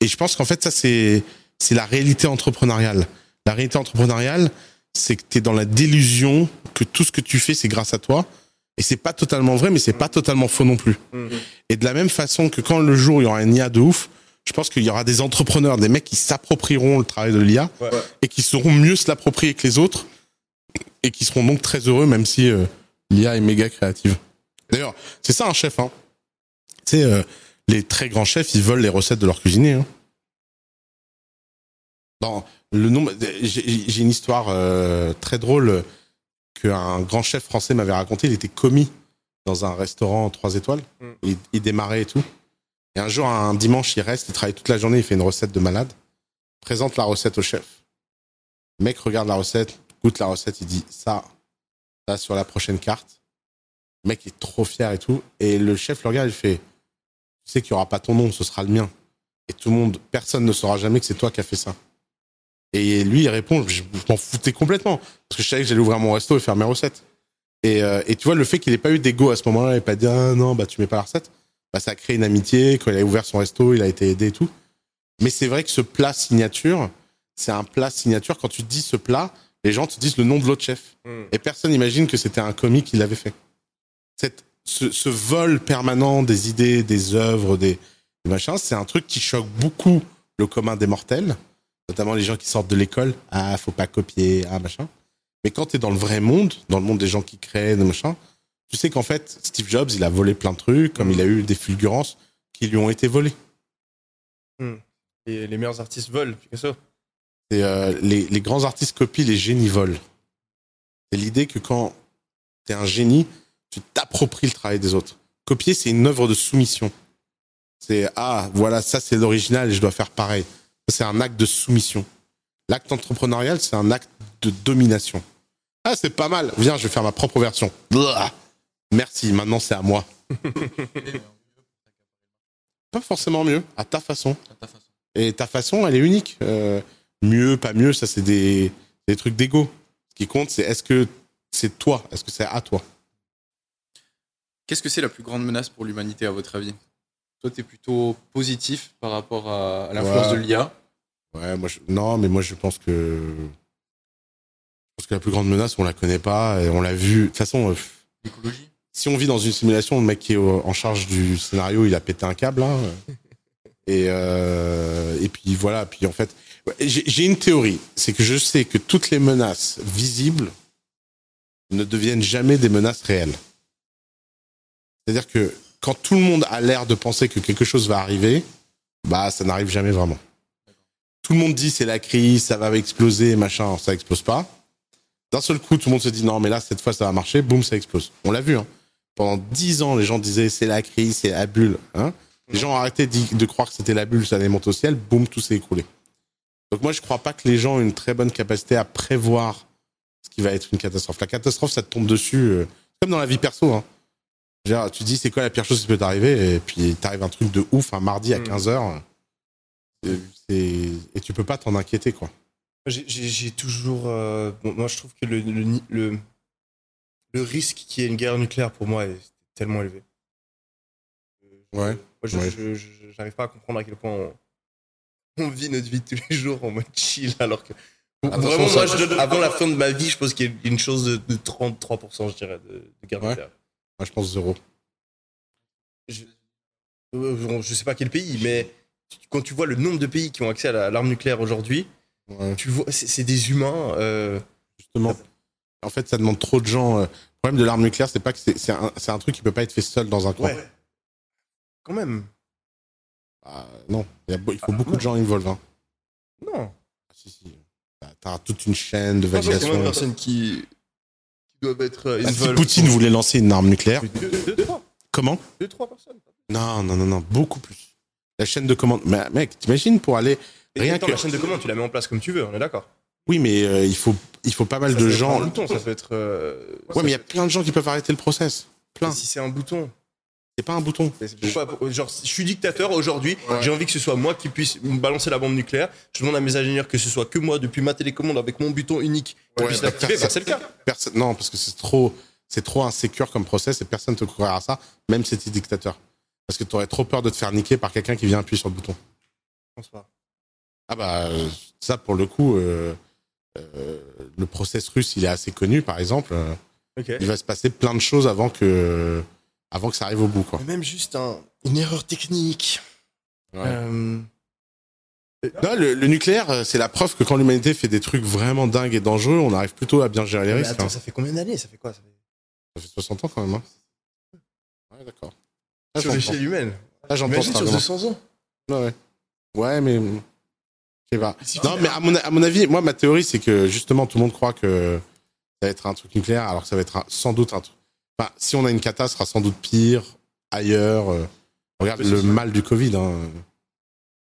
Et je pense qu'en fait, ça, c'est c'est la réalité entrepreneuriale. La réalité entrepreneuriale, c'est que tu es dans la délusion que tout ce que tu fais, c'est grâce à toi. Et c'est pas totalement vrai, mais c'est pas totalement faux non plus. Mhm. Et de la même façon que quand le jour il y aura un IA de ouf, je pense qu'il y aura des entrepreneurs, des mecs qui s'approprieront le travail de l'IA Ouais. et qui sauront mieux se l'approprier que les autres et qui seront donc très heureux, même si euh, l'IA est méga créative. D'ailleurs, c'est ça un chef. Hein. Tu sais, euh, les très grands chefs, ils volent les recettes de leur cuisinier. Hein. Dans le nombre, j'ai j'ai une histoire euh, très drôle qu'un grand chef français m'avait raconté. Il était commis dans un restaurant 3 étoiles. Mm. Il, il démarrait et tout. Et un jour, un dimanche, il reste, il travaille toute la journée, il fait une recette de malade. Présente la recette au chef. Le mec regarde la recette, goûte la recette, il dit ça, ça sur la prochaine carte. Le mec est trop fier et tout. Et le chef le regarde, il fait Tu sais qu'il n'y aura pas ton nom, ce sera le mien. Et tout le monde, personne ne saura jamais que c'est toi qui as fait ça. Et lui, il répond Je m'en foutais complètement. Parce que je savais que j'allais ouvrir mon resto et faire mes recettes. Et, euh, et tu vois, le fait qu'il n'ait pas eu d'ego à ce moment-là et pas dit Ah non, bah tu mets pas la recette, bah, ça a créé une amitié. Quand il a ouvert son resto, il a été aidé et tout. Mais c'est vrai que ce plat signature, c'est un plat signature. Quand tu dis ce plat, les gens te disent le nom de l'autre chef. Hmm. Et personne n'imagine que c'était un comique qui l'avait fait. Cette, ce, ce vol permanent des idées, des œuvres, des, des machins, c'est un truc qui choque beaucoup le commun des mortels, notamment les gens qui sortent de l'école. Ah, faut pas copier, ah, machin. Mais quand tu es dans le vrai monde, dans le monde des gens qui créent, des machins, tu sais qu'en fait, Steve Jobs, il a volé plein de trucs, comme il a eu des fulgurances qui lui ont été volées. Et les meilleurs artistes volent, Picasso. Et, euh, les, les grands artistes copient, les génies volent. C'est l'idée que quand tu es un génie, tu t'appropries le travail des autres. Copier, c'est une œuvre de soumission. C'est ah, voilà, ça c'est l'original et je dois faire pareil. C'est un acte de soumission. L'acte entrepreneurial, c'est un acte de domination. Ah, c'est pas mal. Viens, je vais faire ma propre version. Blah. Merci, maintenant c'est à moi. Pas forcément mieux, à ta façon. Et ta façon, elle est unique. Euh, mieux, pas mieux, ça c'est des, des trucs d'ego. Ce qui compte, c'est est-ce que c'est toi? Est-ce que c'est à toi? Qu'est-ce que c'est la plus grande menace pour l'humanité à votre avis? Toi, tu es plutôt positif par rapport à, à l'influence Ouais. de l'IA. Ouais, moi, je- non, mais moi je pense que je pense que la plus grande menace, on la connaît pas, et on l'a vu. De toute façon, euh, L'écologie si on vit dans une simulation, le mec qui est en charge du scénario, il a pété un câble. Hein. Et, euh, et puis voilà, puis en fait, j'ai une théorie, c'est que je sais que toutes les menaces visibles ne deviennent jamais des menaces réelles. C'est-à-dire que quand tout le monde a l'air de penser que quelque chose va arriver, bah ça n'arrive jamais vraiment. Tout le monde dit c'est la crise, ça va exploser, machin, ça explose pas. D'un seul coup, tout le monde se dit non, mais là, cette fois, ça va marcher, boum, ça explose. On l'a vu, hein. Pendant dix ans, les gens disaient c'est la crise, c'est la bulle, hein. Les gens ont arrêté de croire que c'était la bulle, ça allait monter au ciel, boum, tout s'est écroulé. Donc moi, je crois pas que les gens ont une très bonne capacité à prévoir ce qui va être une catastrophe. La catastrophe, ça te tombe dessus, euh, comme dans la vie perso, hein. Tu dis c'est quoi la pire chose qui peut t'arriver, et puis t'arrive un truc de ouf un mardi à Mm. 15h, et tu peux pas t'en inquiéter, quoi. J'ai- toujours. euh, bon, moi, je trouve que le, le, le, le risque qu'il y ait une guerre nucléaire pour moi est tellement élevé. Ouais. Moi, je Ouais. j'arrive pas à comprendre à quel point on, on vit notre vie tous les jours en mode chill, alors que. Vraiment, moi, je avant la fin de ma vie, je pense qu'il y a une chose de, de 33%, je dirais, de, de guerre Ouais. nucléaire. Moi, je pense zéro. Euh, Je sais pas quel pays, mais quand tu vois le nombre de pays qui ont accès à la- à l'arme nucléaire aujourd'hui, Ouais. tu vois, c'est des humains. euh, Justement. En fait, ça demande trop de gens. euh, Le problème de l'arme nucléaire, c'est pas que c'est un, truc qui peut pas être fait seul dans un coin. ouais. Quand même. Ah, non, il, y a beau- il faut beaucoup de gens involved. Hein. Non. Ah, si, si. T'as- toute une chaîne de de validation. qui doivent être euh, Ah, si Poutine voulait lancer une arme nucléaire, Deux, deux, trois. comment Deux, trois personnes. Non, non, non, non, beaucoup plus. La chaîne de commande. Mais mec, t'imagines pour aller. Et Rien attends, que- la chaîne de commande, tu la mets en place comme tu veux, on est d'accord. Oui, mais euh, il, faut, il faut pas mal Ça de gens. Un bouton, ça peut être. euh, Ouais, ça mais il y a plein de gens qui peuvent arrêter le process. Plein. Si c'est un bouton. C'est pas un bouton. Genre, je suis dictateur aujourd'hui, Ouais. j'ai envie que ce soit moi qui puisse me balancer la bombe nucléaire. Je demande à mes ingénieurs que ce soit que moi depuis ma télécommande avec mon bouton unique qui Ouais, puisse bah, l'activer. Bah, c'est le cas. Personne, non, parce que c'est trop, c'est trop insécure comme process et personne te croira à ça, même si t'es dictateur. Parce que t'aurais trop peur de te faire niquer par quelqu'un qui vient appuyer sur le bouton. Ah bah, ça pour le coup, euh, euh, le process russe, il est assez connu, par exemple. il va se passer plein de choses avant que, avant que ça arrive au bout, quoi. Même juste un- une erreur technique. Ouais. Euh, Non, le, le nucléaire, euh, c'est la preuve que quand l'humanité fait des trucs vraiment dingues et dangereux, on arrive plutôt à bien gérer les mais risques. attends, hein. ça fait combien d'années? Ça fait quoi? Ça fait... Ça fait 60 ans quand même. Hein. Ouais, d'accord. Sur l'échelle humaine. Là, j'entends ça, sur vraiment. 200 ans. Ouais, ouais. Ouais, mais. Je sais pas. Non, mais à mon, à mon avis, moi, ma théorie, c'est que justement, tout le monde croit que ça va être un truc nucléaire, alors que ça va être un- sans doute un truc. Si on a une cata, ce sera sans doute pire, ailleurs. euh. Regarde Oui, le ça. mal du Covid. Hein.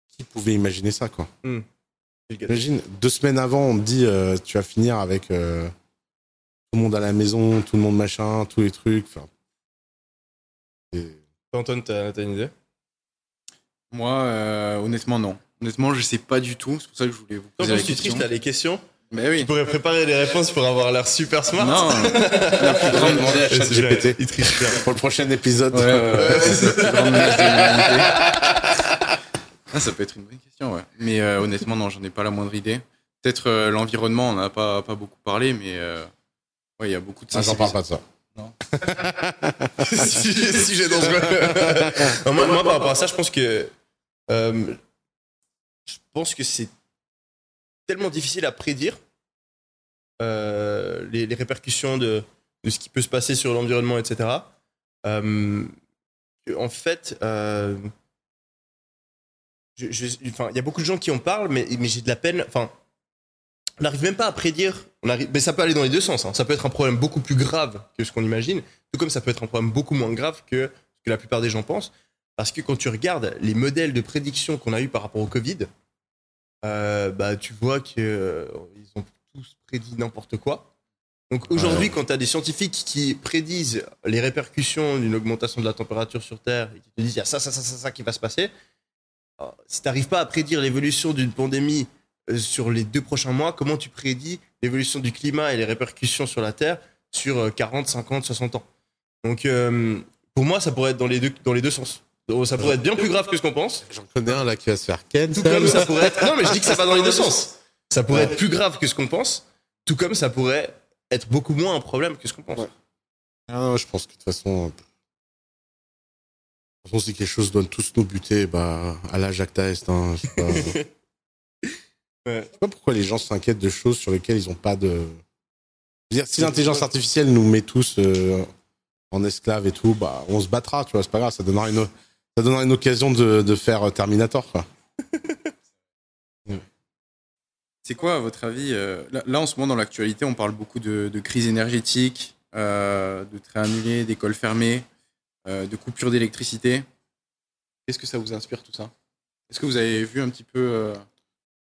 Qui pouvait imaginer ça, quoi? Imagine, deux semaines avant, on te dit, euh, tu vas finir avec euh, tout le monde à la maison, tout le monde machin, tous les trucs. Et- Antoine, t'as t'as une idée? Moi, euh, honnêtement, non. Honnêtement, je sais pas du tout. C'est pour ça que je voulais vous poser la quand tu question. triches, t'as les questions? Mais oui. Tu pourrais préparer les réponses pour avoir l'air super smart. Non, la plus grande demander à ChatGPT. Il triche bien. Pour le prochain épisode. Ouais, ouais, ouais, c'est la plus grande menace de l'humanité. Ah, ça peut être une bonne question, ouais. Mais euh, honnêtement, non, j'en ai pas la moindre idée. Peut-être euh, l'environnement, on n'a pas, pas beaucoup parlé, mais euh, ouais, il y a beaucoup de Ah, j'en parle pas de ça. sujet, sujet dangereux. Non, moi, moi, par rapport à ça, je pense que euh, je pense que c'est tellement difficile à prédire euh, les, répercussions de, ce qui peut se passer sur l'environnement, etc. Euh, en fait, euh, il y a beaucoup de gens qui en parlent, mais, j'ai de la peine. Enfin, on n'arrive même pas à prédire. Mais ça peut aller dans les deux sens. hein. Ça peut être un problème beaucoup plus grave que ce qu'on imagine, tout comme ça peut être un problème beaucoup moins grave que ce que la plupart des gens pensent. Parce que quand tu regardes les modèles de prédiction qu'on a eu par rapport au Covid, euh, bah, tu vois qu'ils ont tous prédit n'importe quoi. Donc aujourd'hui, quand tu as des scientifiques qui prédisent les répercussions d'une augmentation de la température sur Terre et qui te disent il y a ça, ça, ça, ça, ça qui va se passer, alors, si tu n'arrives pas à prédire l'évolution d'une pandémie euh, sur les deux prochains mois, comment tu prédis l'évolution du climat et les répercussions sur la Terre sur euh, 40, 50, 60 ans? Donc euh, pour moi, ça pourrait être dans les deux, dans les deux sens. Donc, ça pourrait être bien plus grave que ce qu'on pense. J'en connais un là qui va se faire ken. Tout comme ça pourrait être. Non, mais je dis que ça va dans les deux sens. Ça pourrait être plus grave que ce qu'on pense, tout comme ça pourrait être beaucoup moins un problème que ce qu'on pense. Ouais. Ah, non, je pense que de toute façon. euh, De toute façon, si quelque chose doit tous nous buter, bah, à la Jacques Taest, hein, c'est pas... Ouais. Je sais pas pourquoi les gens s'inquiètent de choses sur lesquelles ils ont pas de. Je veux dire, si l'intelligence artificielle nous met tous euh, en esclaves et tout, bah, on se battra, tu vois, c'est pas grave, ça donnera une, ça donnera une occasion de, de faire euh, Terminator, quoi. C'est quoi, à votre avis euh, là, là, en ce moment, dans l'actualité, on parle beaucoup de, de crise énergétique, euh, de trains annulés, d'écoles fermées, euh, de coupures d'électricité? Qu'est-ce que ça vous inspire, tout ça? Est-ce que vous avez vu un petit peu. euh,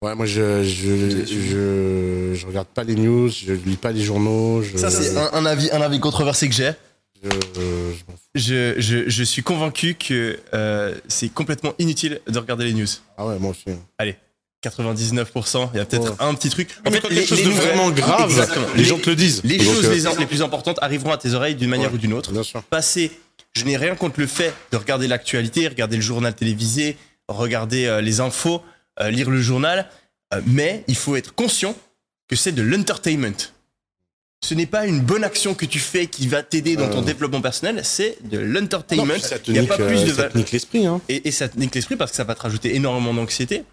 Ouais, moi, je, je, je, je regarde pas les news, je lis pas les journaux, je, Ça, c'est un, un avis, un avis controversé que j'ai. Je, je m'en fous. Je, je, je suis convaincu que euh, c'est complètement inutile de regarder les news. Ah ouais, moi aussi. 99%, il y a peut-être Ouais. un petit truc. En fait, quelque chose de nouvelles- vraiment grave, Exactement. les, gens te le disent. Les Donc, choses euh, les, les plus importantes arriveront à tes oreilles d'une manière Ouais. ou d'une autre. Bien sûr. passer. Je n'ai rien contre le fait de regarder l'actualité, regarder le journal télévisé, regarder euh, les infos. euh, lire le journal, euh, mais il faut être conscient que c'est de l'entertainment. Ce n'est pas une bonne action que tu fais qui va t'aider dans ton Euh. développement personnel, c'est de l'entertainment. Il n'y a pas plus euh, de ça te nique l'esprit. Hein. et, et ça te nique l'esprit parce que ça va te rajouter énormément d'anxiété.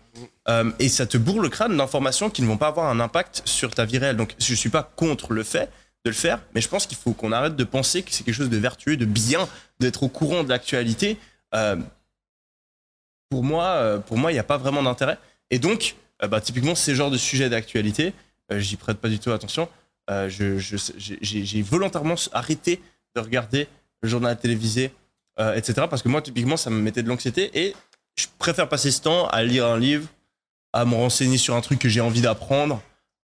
Euh, et ça te bourre le crâne d'informations qui ne vont pas avoir un impact sur ta vie réelle. Donc je suis pas contre le fait de le faire, mais je pense qu'il faut qu'on arrête de penser que c'est quelque chose de vertueux, de bien, d'être au courant de l'actualité. Pour moi, pour moi, il n'y a pas vraiment d'intérêt. Et donc, bah, typiquement, ces genres de sujets d'actualité, j'y prête pas du tout attention. Euh, j'ai volontairement arrêté de regarder le journal télévisé, euh, etc. Parce que moi, typiquement, ça me mettait de l'anxiété et je préfère passer ce temps à lire un livre, à me renseigner sur un truc que j'ai envie d'apprendre,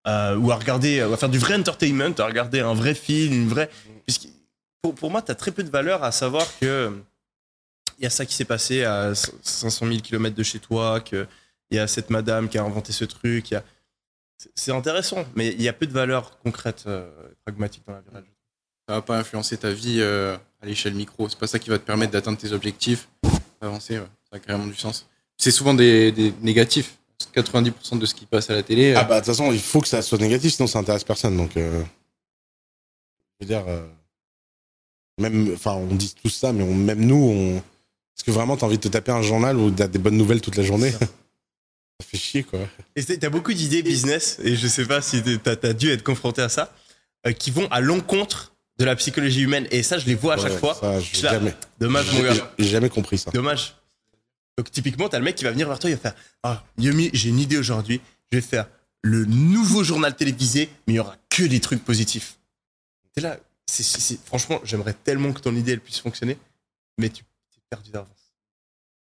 euh, ou à regarder, à faire du vrai entertainment, à regarder un vrai film, une vraie. puisque pour, pour moi, tu as très peu de valeur à savoir que il y a ça qui s'est passé à 500 000 km de chez toi, qu'il y a cette madame qui a inventé ce truc. y a- c'est- intéressant, mais il y a peu de valeur concrète, euh, pragmatique dans la vie réelle. Ça va pas influencer ta vie euh, à l'échelle micro. C'est pas ça qui va te permettre d'atteindre tes objectifs, avancer. ouais. Ça a carrément du sens. C'est souvent des, des négatifs. 90% de ce qui passe à la télé. euh, Ah bah de toute façon, il faut que ça soit négatif, sinon ça intéresse personne. Donc, euh, je veux dire, euh, même, enfin, on dit tout ça, mais on- même nous, on, est-ce que vraiment t'as envie de te taper un journal où t'as des bonnes nouvelles toute la journée? Ça fait chier, quoi. Et t'as beaucoup d'idées business, et je sais pas si t'es- t'as as dû être confronté à ça, euh, qui vont à l'encontre de la psychologie humaine. Et ça, je les vois à chaque fois. Ça, Je jamais, Dommage, mon gars. j'ai- jamais compris ça. Dommage. Donc, typiquement, t'as le mec qui va venir vers toi, il va faire Ah, Yomi, j'ai une idée aujourd'hui. Je vais faire le nouveau journal télévisé, mais il y aura que des trucs positifs. T'es là, franchement, j'aimerais tellement que ton idée elle puisse fonctionner, mais tu es perdu d'avance.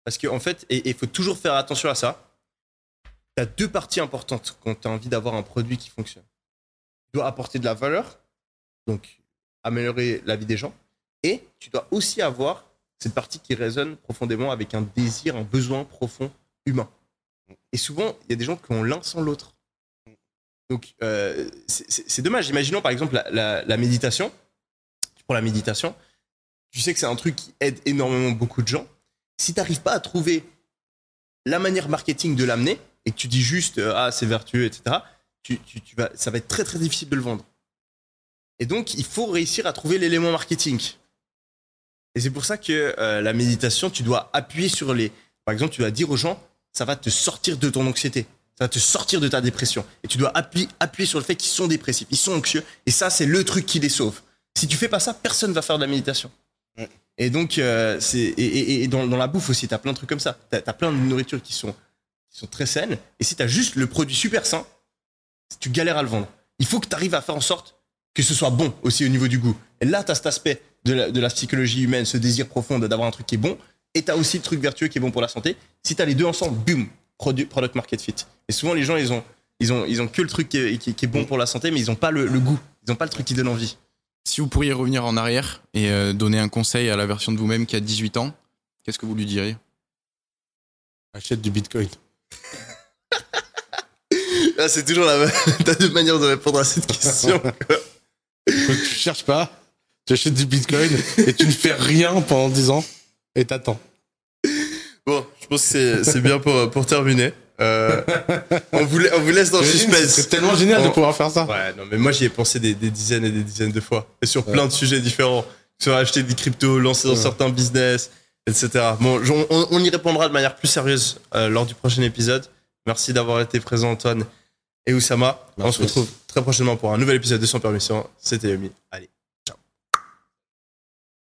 Parce qu'en en fait, et il faut toujours faire attention à ça. Tu as deux parties importantes quand tu as envie d'avoir un produit qui fonctionne. Tu dois apporter de la valeur, donc améliorer la vie des gens, et tu dois aussi avoir cette partie qui résonne profondément avec un désir, un besoin profond humain. Et souvent, il y a des gens qui ont l'un sans l'autre. Donc, euh, c'est- dommage. Imaginons par exemple la, la- la méditation. Tu prends la méditation, tu sais que c'est un truc qui aide énormément beaucoup de gens. Si tu n'arrives pas à trouver la manière marketing de l'amener, et que tu dis juste euh, ah c'est vertueux, etc., tu, tu- tu vas, ça va être très très difficile de le vendre. Et donc, il faut réussir à trouver l'élément marketing. Et c'est pour ça que euh, la méditation, tu dois appuyer sur les. Par exemple, tu dois dire aux gens, ça va te sortir de ton anxiété, ça va te sortir de ta dépression. Et tu dois appuyer, appuyer sur le fait qu'ils sont dépressifs, ils sont anxieux. Et ça, c'est le truc qui les sauve. Si tu fais pas ça, personne va faire de la méditation. Et donc, euh, c'est et, et- et dans, dans la bouffe aussi, tu as plein de trucs comme ça. Tu as, plein de nourritures qui sont, qui sont très saines. Et si tu as juste le produit super sain, tu galères à le vendre. Il faut que tu arrives à faire en sorte que ce soit bon aussi au niveau du goût. Et là, tu as cet aspect de la, de la psychologie humaine, ce désir profond d'avoir un truc qui est bon, et tu as aussi le truc vertueux qui est bon pour la santé. Si tu as les deux ensemble, boum, produ- product market fit. Et souvent, les gens, ils ont, ils ont, ils ont que le truc qui est, qui- qui est bon pour la santé, mais ils n'ont pas le, le goût. Ils n'ont pas le truc qui donne envie. Si vous pourriez revenir en arrière et euh, donner un conseil à la version de vous-même qui a 18 ans, qu'est-ce que vous lui diriez? Achète du bitcoin. Ah, c'est toujours la T'as deux manières de répondre à cette question. Donc, tu cherches pas, tu achètes du bitcoin et tu ne fais rien pendant 10 ans et t'attends. bon, je pense que c'est- bien pour, pour terminer. Euh, on, vous, la- on vous laisse dans le suspense. C'est tellement génial de pouvoir faire ça. Ouais, non, mais moi j'y ai pensé des, des dizaines et des dizaines de fois. Et sur plein de sujets différents. Sur acheter des cryptos, lancer dans Ouais. certains business, etc. Bon, on, on y répondra de manière plus sérieuse euh, lors du prochain épisode. Merci d'avoir été présent, Antoine et Oussama. On se retrouve très prochainement pour un nouvel épisode de Sans Permission. C'était Yomi. Allez.